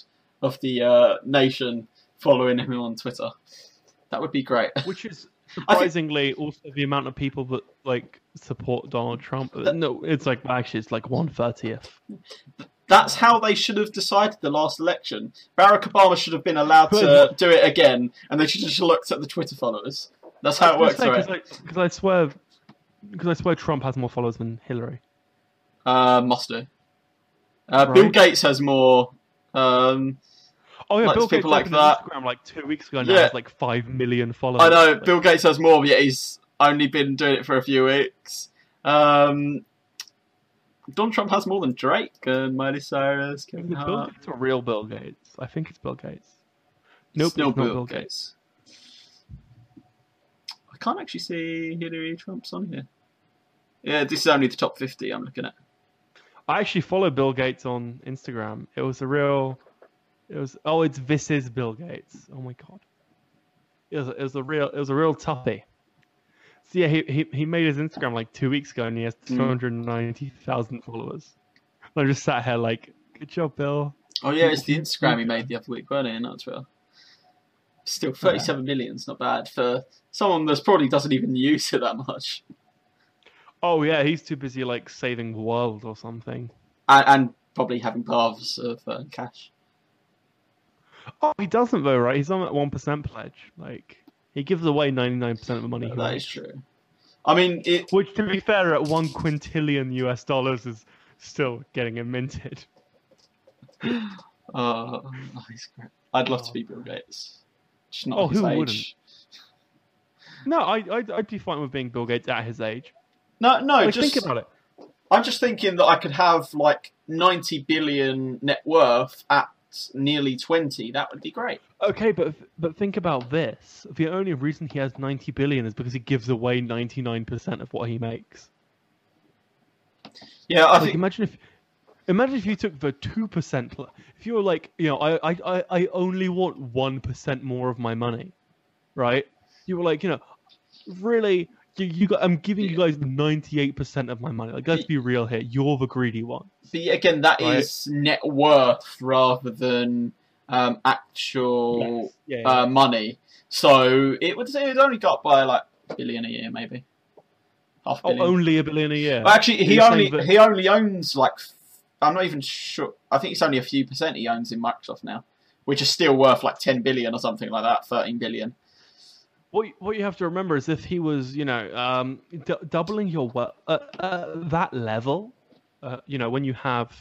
of the uh, nation following him on Twitter. That would be great. which is I think- surprisingly also the amount of people that like support Donald Trump. No, it's like actually it's like one thirtieth. That's how they should have decided the last election. Barack Obama should have been allowed to do it again, and they should have just looked at the Twitter followers. That's how it works, right? Because I, swear, because I swear Trump has more followers than Hillary. Uh, must do. Uh, Bill Gates has more. Um, Oh yeah, Like, Bill Gates people like that. Instagram like two weeks ago. Now Yeah. has like five million followers. I know Bill Gates has more, but yet he's only been doing it for a few weeks. Um, Donald Trump has more than Drake and Miley Cyrus, Kevin Bill Hart. Gates or real Bill Gates? I think it's Bill Gates. Nope, Still Bill, Bill Gates. I can't actually see Hillary Trump's on here. Yeah, this is only the top 50 I'm looking at. I actually follow Bill Gates on Instagram. It was a real. It was oh, it's this is Bill Gates. Oh my god. It was, it was a real it was a real toughie. So yeah, he, he he made his Instagram like two weeks ago, and he has Mm. two hundred ninety thousand followers. And I just sat here like, good job, Bill. Oh yeah, it's the Instagram he made the other week, wasn't it? Not Twitter. Still, 37 million's not bad for someone that probably doesn't even use it that much, Oh yeah, he's too busy like saving the world or something. and, and probably having paths of uh, cash. Oh, he doesn't though, right? He's on that one percent pledge. Like he gives away ninety nine percent of the money. he That makes. is true. I mean, it. Which, to be fair, at one quintillion US dollars is still getting it minted. Uh, he's great. I'd love to be Bill Gates. Just not Oh, his who age. wouldn't? No, I, I'd, I'd be fine with being Bill Gates at his age. No, no. Like, just think about it. I'm just thinking that I could have like 90 billion net worth at nearly 20. That would be great. Okay, but but think about this. The only reason he has 90 billion is because he gives away 99% of what he makes. Yeah, I Like, think. imagine if imagine if you took the 2%. If you were like, you know, I I I- I only want 1% more of my money, right? You were like, you know, really you, you got, I'm giving you guys 98% of my money. Like let's be real here. You're the greedy one. But again, that is Right. net worth rather than um, actual Yeah. yeah. uh, money. So it would, it would only got by like a billion a year, maybe. Half a oh, billion. only a billion a year. Well, actually, he You're only that- he only owns like I'm not even sure. I think it's only a few percent he owns in Microsoft now, which is still worth like 10 billion or something like that, 13 billion. What what you have to remember is if he was, you know, um, d- doubling your wealth uh, uh, that level, uh, you know, when you have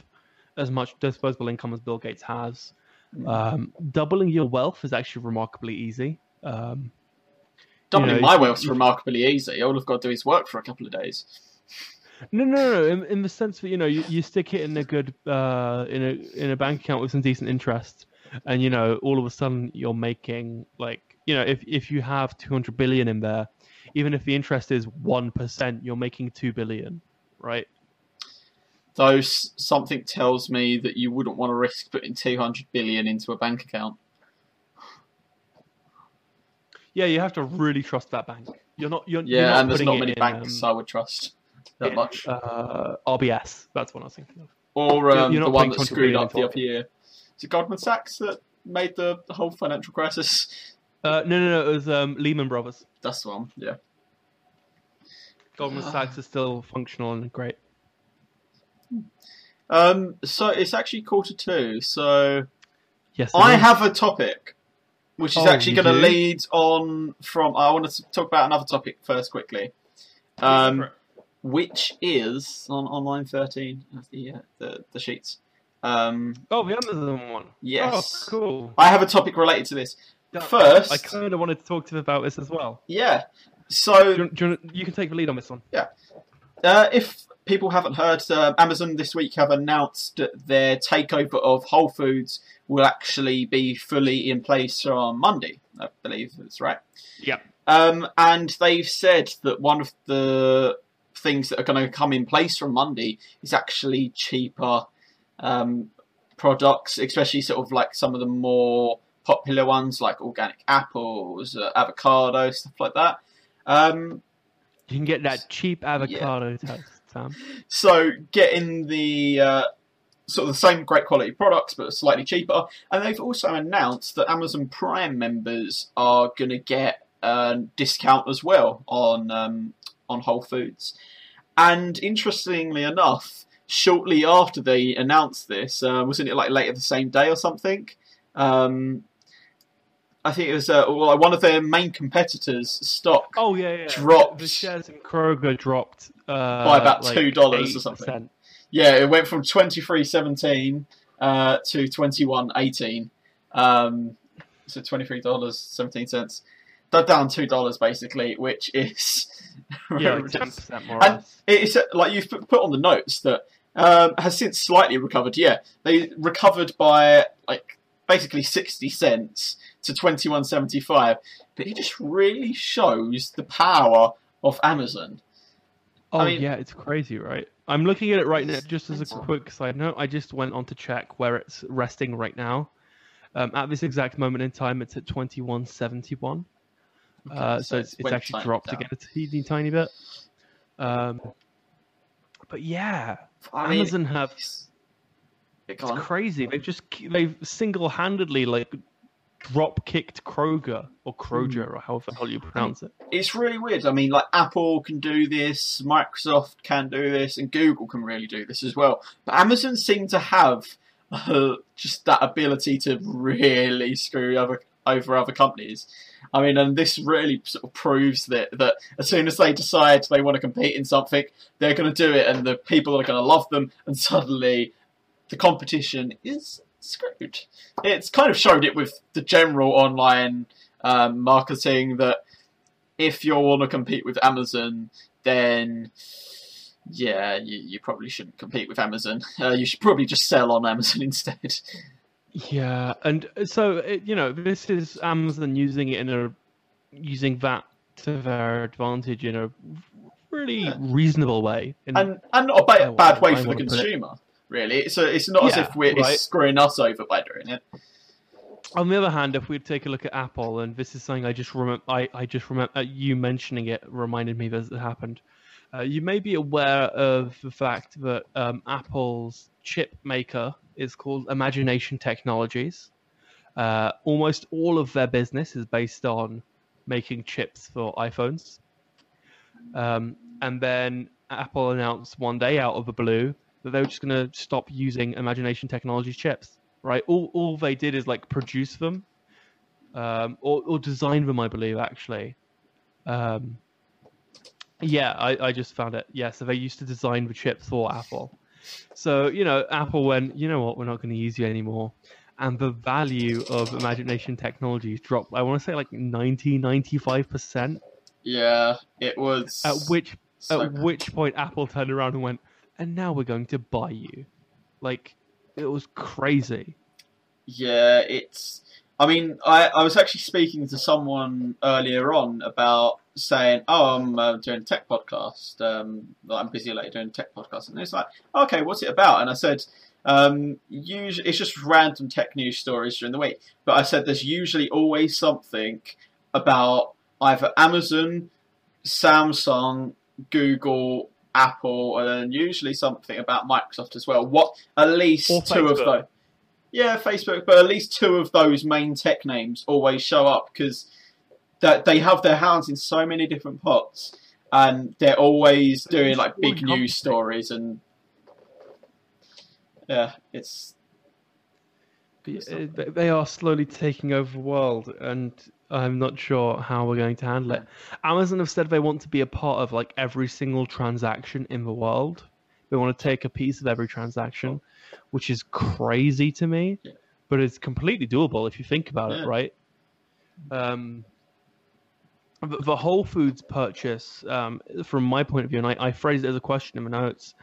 as much disposable income as Bill Gates has, Mm. um, doubling your wealth is actually remarkably easy. Um, Doubling know, my if- wealth's if- remarkably easy. All I've got to do is work for a couple of days. no, no, no, in, in the sense that you know you, you stick it in a good uh, in a in a bank account with some decent interest, and you know all of a sudden you're making like you know if if you have 200 billion in there, even if the interest is one percent, you're making two billion, right? Though something tells me that you wouldn't want to risk putting 200 billion into a bank account. Yeah, you have to really trust that bank. You're not. You're, you're Yeah, not and there's not many in, banks um, I would trust that in, much. Uh, RBS. That's what I was thinking of. Or you're- um, you're the one that screwed up the other year. Is it Goldman Sachs that made the whole financial crisis? Uh, no, no, no. It was um, Lehman Brothers. That's the one, yeah. Goldman Ah. Sachs is still functional and great. Um, so it's actually quarter two, so Yes, I is. have a topic, which is Oh, actually going to lead on from. I want to talk about another topic first, quickly. Um, which is on on line thirteen of the uh, the, the sheets. Um, Oh, the Amazon one. Yes. Oh, cool. I have a topic related to this. First, I kind of wanted to talk to you about this as well. yeah. Do So you, do you, you can take the lead on this one. Yeah. Uh, if people haven't heard, uh, Amazon this week have announced that their takeover of Whole Foods will actually be fully in place on Monday. I believe that's right. Yeah. Um, and they've said that one of the things that are going to come in place from Monday is actually cheaper um, products, especially sort of like some of the more popular ones like organic apples, uh, avocado, stuff like that. Um, You can get that cheap avocado toast, Sam. So getting the uh, sort of the same great quality products but slightly cheaper, and they've also announced that Amazon Prime members are going to get a discount as well on um, on Whole Foods. And interestingly enough, shortly after they announced this, uh, wasn't it like later the same day or something? Um, I think it was uh, well, one of their main competitors' stock Oh yeah, yeah. Dropped. The shares in Kroger dropped uh, By about like $2 or something. Yeah, it went from twenty three seventeen uh, to twenty one eighteen. Um, so twenty three dollars seventeen cents. They're down two dollars basically, which is Yeah, ten percent more And- it's like you've put put on the notes that um, has since slightly recovered. Yeah, they recovered by like basically sixty cents to twenty one seventy five. But it just really shows the power of Amazon. Oh mean- yeah, it's crazy, right? I'm looking at it right now. Just as a quick side note, I just went on to check where it's resting right now. Um, at this exact moment in time, it's at 2171. uh, so it's, it's actually dropped down. again a teeny tiny bit. Um, but yeah, I mean, Amazon have it's, it's crazy. They've just they've single-handedly like drop kicked Kroger or Kroger or however the hell you pronounce it. it's really weird. I mean, like Apple can do this, Microsoft can do this, and Google can really do this as well. But Amazon seem to have uh, just that ability to really screw other, over other companies. I mean, and this really sort of proves that that as soon as they decide they want to compete in something, they're going to do it, and the people are going to love them, and suddenly the competition is screwed. It's kind of showed it with the general online um, marketing that if you want to compete with Amazon, then yeah, you, you probably shouldn't compete with Amazon. Uh, you should probably just sell on Amazon instead. Yeah, and uh, so it, you know, this is Amazon using it in a using that to their advantage in a really Yeah. reasonable way. And and not a bad way for the consumer, really. A, it's not as if we're right. it's screwing us over by doing it. on the other hand, if we take a look at Apple, and this is something I just remember, I, I just remember uh, you mentioning it reminded me that it happened. Uh, you may be aware of the fact that um, Apple's chip maker is called Imagination Technologies. Uh, almost all of their business is based on making chips for iPhones. Um, and then Apple announced one day out of the blue that they were just going to stop using Imagination Technologies chips. Right? All all they did is like produce them, um, or or design them, I believe actually. Um, yeah, I, I just found it. Yeah, so they used to design the chips for Apple. So you know, Apple went, you know what, we're not going to use you anymore, and the value of Imagination Technologies dropped. I want to say like 90, 95 percent. Yeah, it was. At which so at which point Apple turned around and went, and now we're going to buy you. Like, it was crazy. Yeah, it's. I mean, I, I was actually speaking to someone earlier on about saying, "Oh, I'm uh, doing a tech podcast. Um, I'm busy later doing a tech podcast," and it's like, "Okay, what's it about?" And I said, um, usually it's just random tech news stories during the week. But I said there's usually always something about either Amazon, Samsung, Google, Apple, and usually something about Microsoft as well. What at least Or two of those. Yeah, Facebook, but at least two of those main tech names always show up because that they have their hands in so many different pots, and they're always doing like big news stories, and yeah, it's. It's, I mean, it's it's- just Yeah, they- they are slowly taking over the world, and I'm not sure how we're going to handle it. Amazon have said they want to be a part of like every single transaction in the world. They want to take a piece of every transaction, which is crazy to me, Yeah. but it's completely doable if you think about Yeah. it, right? Um, the, Whole Foods purchase, um, from my point of view, and I, I phrased it as a question in my notes,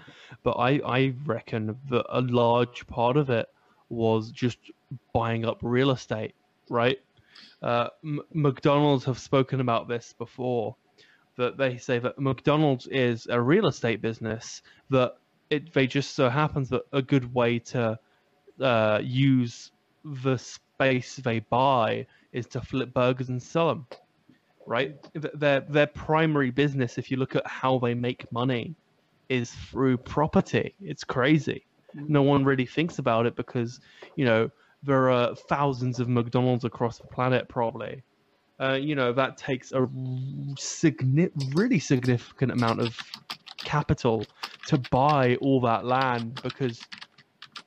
but I, I reckon that a large part of it was just buying up real estate, right? Uh, M- McDonald's have spoken about this before, that they say that McDonald's is a real estate business that it they just so happens that a good way to uh, use the space they buy is to flip burgers and sell them, right? Their their primary business, if you look at how they make money, is through property. It's crazy. No one really thinks about it because you know there are thousands of McDonald's across the planet, probably. Uh, you know that takes a signi- really significant amount of capital to buy all that land because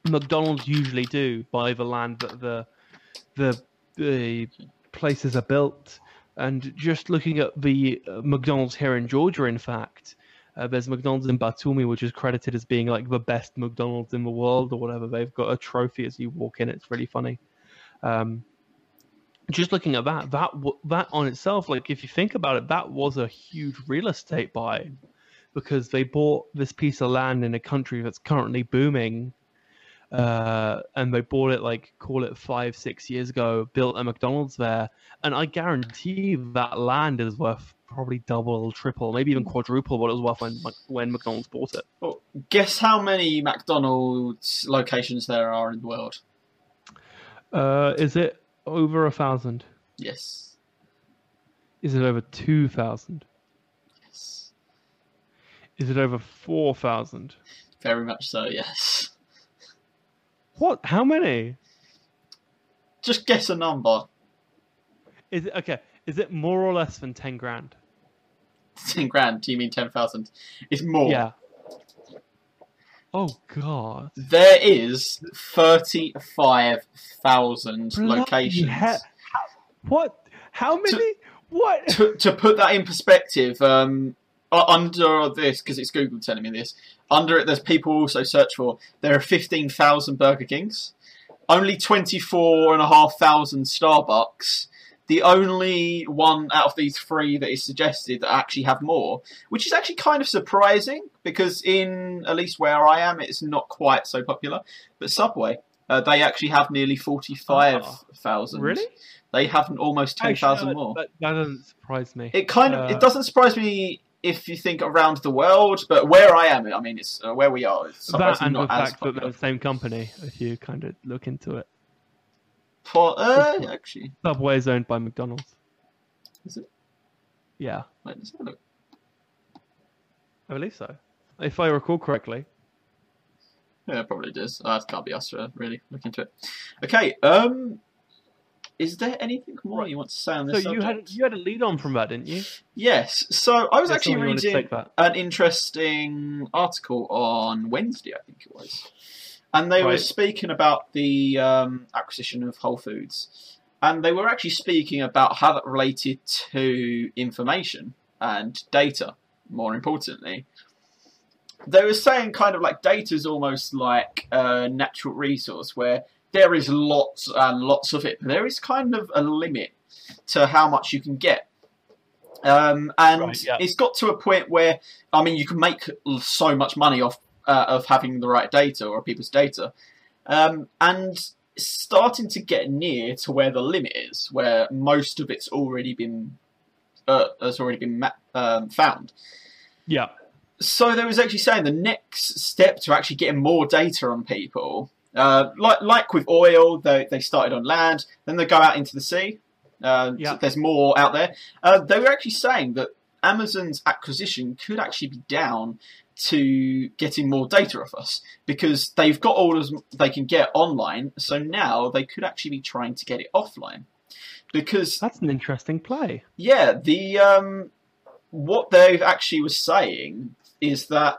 McDonald's usually do buy the land that the the the places are built. And just looking at the uh, McDonald's here in Georgia, in fact, uh, there's McDonald's in Batumi, which is credited as being like the best McDonald's in the world or whatever. They've got a trophy as you walk in. It's really funny. Um, just looking at that, that that on itself, like if you think about it, that was a huge real estate buy because they bought this piece of land in a country that's currently booming, uh, and they bought it like call it five six years ago, built a McDonald's there, and I guarantee that land is worth probably double, triple, maybe even quadruple what it was worth when when McDonald's bought it. Well, guess how many McDonald's locations there are in the world? Uh, is it over a thousand? Yes. Is it over two thousand? Yes. Is it over four thousand? Very much so, yes. What? How many? Just guess a number. Is it okay? Is it more or less than ten grand? 10 grand, do you mean 10,000? It's more. Yeah. Oh god. There is 35,000 Bloody locations. he- What? How many? What? to, to put that in perspective, um, under this, because it's Google telling me this, under it, there's people also search for, there are 15,000 Burger Kings, only 24,500 Starbucks. The only one out of these three that is suggested that actually have more, which is actually kind of surprising because in at least where I am, it's not quite so popular. But Subway, uh, they actually have nearly forty-five thousand. Really? They have almost ten thousand no, more. That, that doesn't surprise me. It kind of Uh, it doesn't surprise me if you think around the world, but where I am, I mean, it's uh, where we are. It's that and the not as fact that they're the same company, if you kind of look into it. For, uh, actually, Subway is owned by McDonald's. is it? Yeah, Wait, let's have a look. I believe so. If I recall correctly. Yeah, it probably does. Uh, it can't be us to really look into it. Okay. Um, is there anything more you want to say on this? So this you had you had a lead on from that, didn't you? Yes. So I was actually someone you wanted to reading an interesting article on Wednesday, I think it was, and they were speaking about the um, acquisition of Whole Foods, and they were actually speaking about how that related to information and data. More importantly, they were saying kind of like data is almost like a natural resource where there is lots and lots of it. But there is kind of a limit to how much you can get. Um, and Right, yeah. it's got to a point where, I mean, you can make so much money off uh, of having the right data or people's data. Um, and starting to get near to where the limit is, where most of it's already been uh, has already been ma- um, found. Yeah. So they was actually saying the next step to actually getting more data on people, uh, like like with oil, they they started on land, then they go out into the sea. Uh, so Yeah. there's more out there. Uh, they were actually saying that Amazon's acquisition could actually be down to getting more data off us because they've got all as they can get online. So now they could actually be trying to get it offline because That's an interesting play. yeah, the um, what they actually was saying is that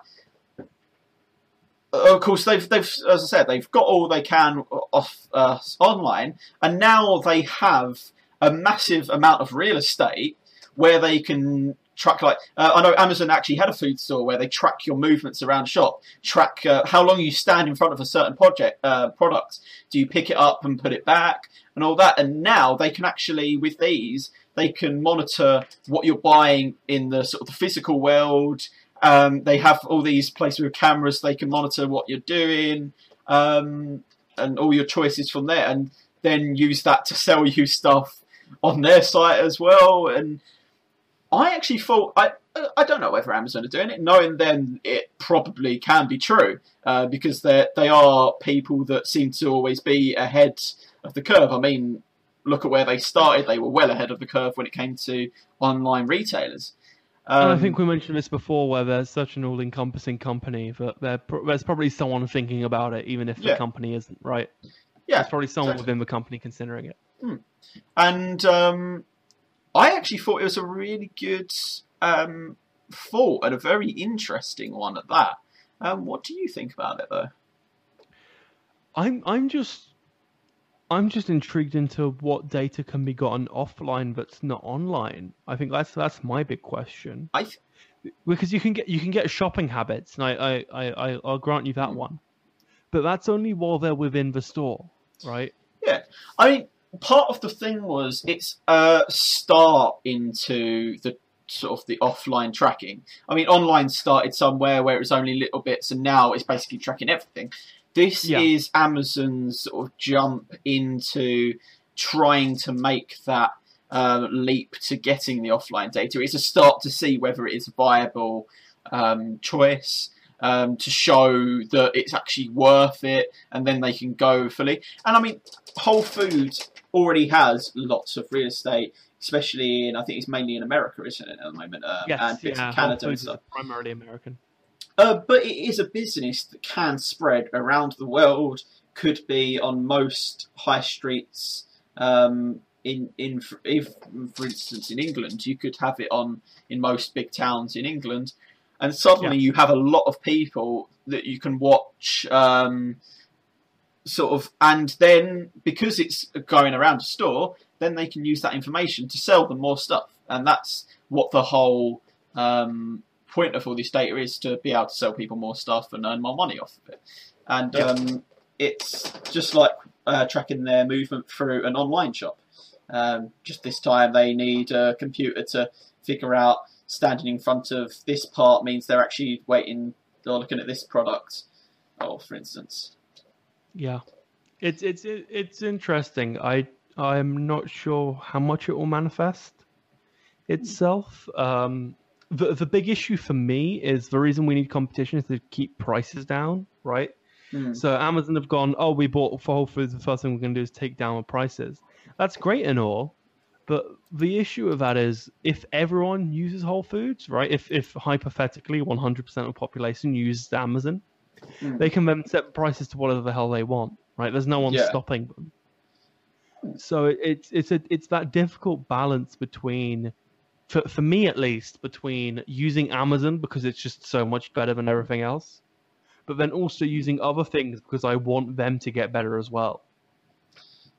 of course, they've they've as I said, they've got all they can off uh, online, and now they have a massive amount of real estate where they can track like uh, I know Amazon actually had a food store where they track your movements around shop, track uh, how long you stand in front of a certain project uh, product. Do you pick it up and put it back and all that? And now they can actually with these they can monitor what you're buying in the sort of the physical world. Um, they have all these places with cameras. They can monitor what you're doing um, and all your choices from there, and then use that to sell you stuff on their site as well. And I actually thought I I don't know whether Amazon are doing it. Knowing them, it probably can be true uh, because they they are people that seem to always be ahead of the curve. I mean, look at where they started; they were well ahead of the curve when it came to online retailers. Um, and I think we mentioned this before, where there's such an all-encompassing company that there, there's probably someone thinking about it, even if the Yeah. company isn't right. yeah, There's probably someone exactly. within the company considering it. and um, I actually thought it was a really good um, thought and a very interesting one at that. Um, what do you think about it, though? I'm I'm just I'm just intrigued into what data can be gotten offline that's not online. I think that's that's my big question. I th- Because you can get you can get shopping habits, and I I, I, I'll grant you that Hmm. one. But that's only while they're within the store, right? Yeah, I mean, part of the thing was it's a start into the sort of the offline tracking. I mean, online started somewhere where it was only little bits, and now it's basically tracking everything. This Yeah. is Amazon's sort of jump into trying to make that uh, leap to getting the offline data. It's a start to see whether it is a viable um, choice. Um, to show that it's actually worth it, and then they can go fully. And I mean, Whole Foods already has lots of real estate, especially in I think it's mainly in America, isn't it, at the moment, uh, Yes, and bits yeah. of Canada and stuff. primarily American. Uh, but it is a business that can spread around the world. Could be on most high streets. Um, in in if for instance in England, you could have it on in most big towns in England, and suddenly you have a lot of people that you can watch. Um, sort of, and then because it's going around a store, then they can use that information to sell them more stuff, and that's what the whole um, point of all this data is to be able to sell people more stuff and earn more money off of it. And Yeah. um, it's just like uh, tracking their movement through an online shop. Um, just this time, they need a computer to figure out standing in front of this part means they're actually waiting or looking at this product. Oh, for instance. Yeah, it's it's it's interesting. I I'm not sure how much it will manifest itself. Um, the the big issue for me is the reason we need competition is to keep prices down, right? Hmm. So Amazon have gone, oh, we bought for Whole Foods. The first thing we're going to do is take down the prices. That's great and all, but the issue of that is if everyone uses Whole Foods, right? If if hypothetically 100% of the population uses Amazon, Mm. they can then set prices to whatever the hell they want, right? There's no one Yeah. stopping them. So it, it's it's a, it's that difficult balance between, for for me at least, between using Amazon because it's just so much better than everything else, but then also using other things because I want them to get better as well.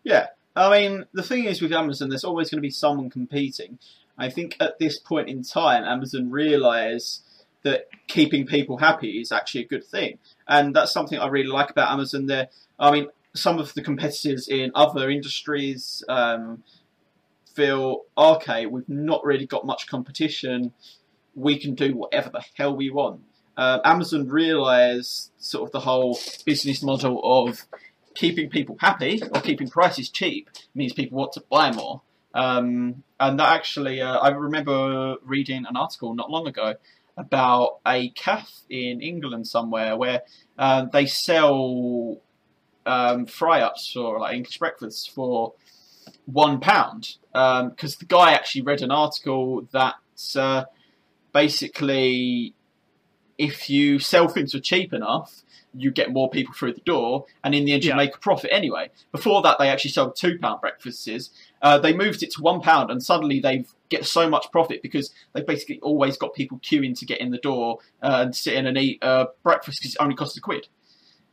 Yeah, I mean, the thing is with Amazon, there's always going to be someone competing. I think at this point in time, Amazon realise that keeping people happy is actually a good thing, and that's something I really like about Amazon. There, I mean, some of the competitors in other industries um, feel okay. We've not really got much competition. We can do whatever the hell we want. Uh, Amazon realised sort of the whole business model of keeping people happy or keeping prices cheap means people want to buy more. Um, and that actually, uh, I remember reading an article not long ago about a cafe in England somewhere where uh, they sell um, fry ups or like English breakfasts for one pound. Because the guy actually read an article that uh, basically, if you sell things for cheap enough, you get more people through the door, and in the end, you Yeah. make a profit anyway. Before that, they actually sold two pound breakfasts. Uh, they moved it to one pound, and suddenly they get so much profit because they've basically always got people queuing to get in the door uh, and sit in and eat uh, breakfast because it only costs a quid.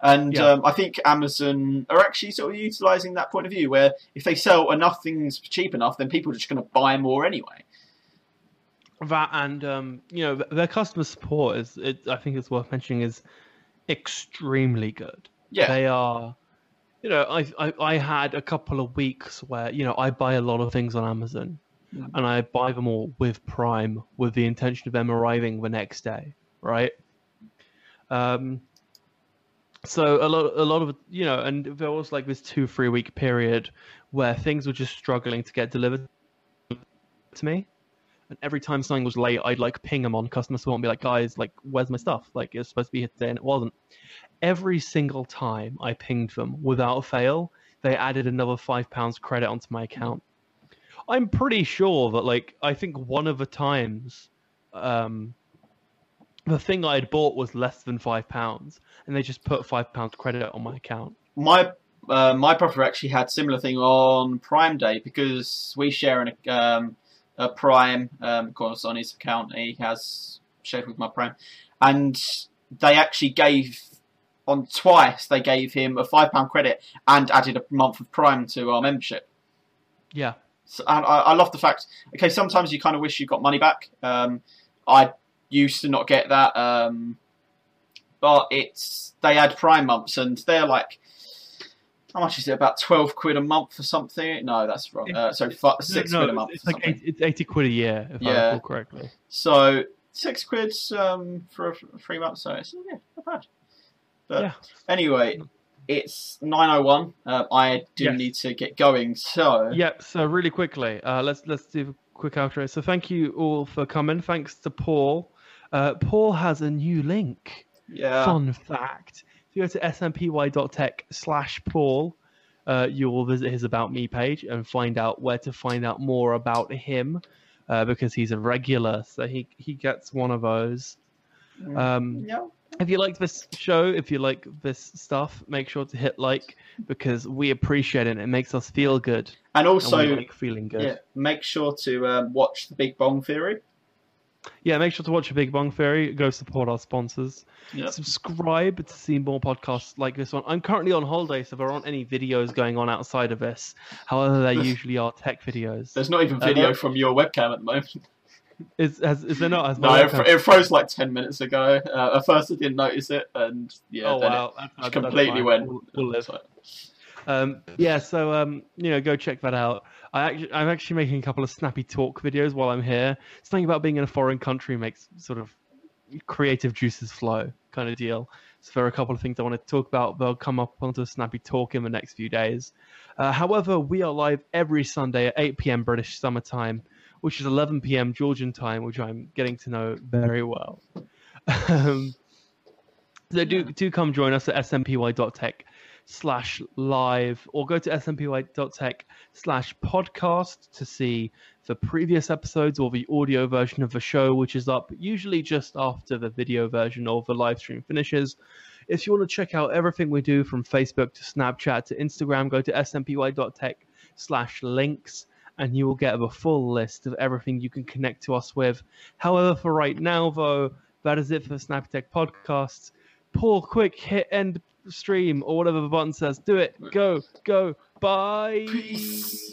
And Yeah. um, I think Amazon are actually sort of utilizing that point of view, where if they sell enough things cheap enough, then people are just going to buy more anyway. that and um, you know their customer support is it, I think it's worth mentioning is extremely good. Yeah, They are, you know, I, I I had a couple of weeks where you know I buy a lot of things on Amazon, Mm. and I buy them all with Prime with the intention of them arriving the next day, right? Um. So a lot, a lot of you know, and there was like this two, three week period where things were just struggling to get delivered to me. And every time something was late, I'd like ping them on customer support and be like, guys, like, where's my stuff? Like, it's supposed to be here today and it wasn't. Every single time I pinged them without fail, they added another five pounds credit onto my account. I'm pretty sure that, like, I think one of the times, um, the thing I had bought was less than five pounds, and they just put five pounds credit on my account. my uh, my brother actually had similar thing on Prime Day because we share an, um, a Prime, um, of course, on his account. He has shared with my Prime, and they actually gave on twice. They gave him a five pound credit and added a month of Prime to our membership. Yeah, So, and I, I love the fact. Okay, sometimes you kind of wish you got money back. Um, I used to not get that, um, but it's they add Prime months, and they're like, how much is it? About twelve quid a month or something? No, that's wrong. Uh, so fi- six No, quid a no, month. It's like eight, it's eighty quid a year, if I Yeah. recall correctly. So six quid um, for three months. So it's yeah, not bad. But yeah. anyway, it's nine oh one. Uh, I do Yes. need to get going. So Yep. So really quickly, uh, let's let's do a quick outro. So thank you all for coming. Thanks to Paul. Uh, Paul has a new link. yeah. Fun fact: if you go to snpy.tech slash Paul, uh, you will visit his About Me page and find out where to find out more about him, uh, because he's a regular, so he he gets one of those. Um, yeah. if you like this show, if you like this stuff, make sure to hit like because we appreciate it. It makes us feel good. And and also, we like feeling good. Yeah, make sure to um, watch the Big Bong Theory. Yeah, make sure to watch a Big Bang Theory. Go support our sponsors. Yeah. Subscribe to see more podcasts like this one. I'm currently on holiday, so there aren't any videos going on outside of this. However, there usually are tech videos. There's not even Uh, video no. from your webcam at the moment. Is has, is there not? Has No, it, it froze like ten minutes ago. Uh, at first, I didn't notice it, and yeah, oh then wow, it that's completely went. We'll, we'll. Um, yeah, so um, you know, go check that out. I actually, I'm actually making a couple of snappy talk videos while I'm here. Something about being in a foreign country makes sort of creative juices flow, kind of deal. So there are a couple of things I want to talk about. They'll come up onto a snappy talk in the next few days. Uh, however, we are live every Sunday at 8 p.m. British summer time, which is 11 p.m. Georgian time, which I'm getting to know very well. um, so do do come join us at snpy.tech slash live or go to snpy.tech slash podcast to see the previous episodes or the audio version of the show which is up usually just after the video version of the live stream finishes. If you want to check out everything we do from facebook to snapchat to instagram go to snpy.tech slash links and you will get a full list of everything you can connect to us with. However for right now though that is it for the snappy tech podcast Paul, quick, hit end stream or whatever the button says. Do it. Go, go. Bye. Peace.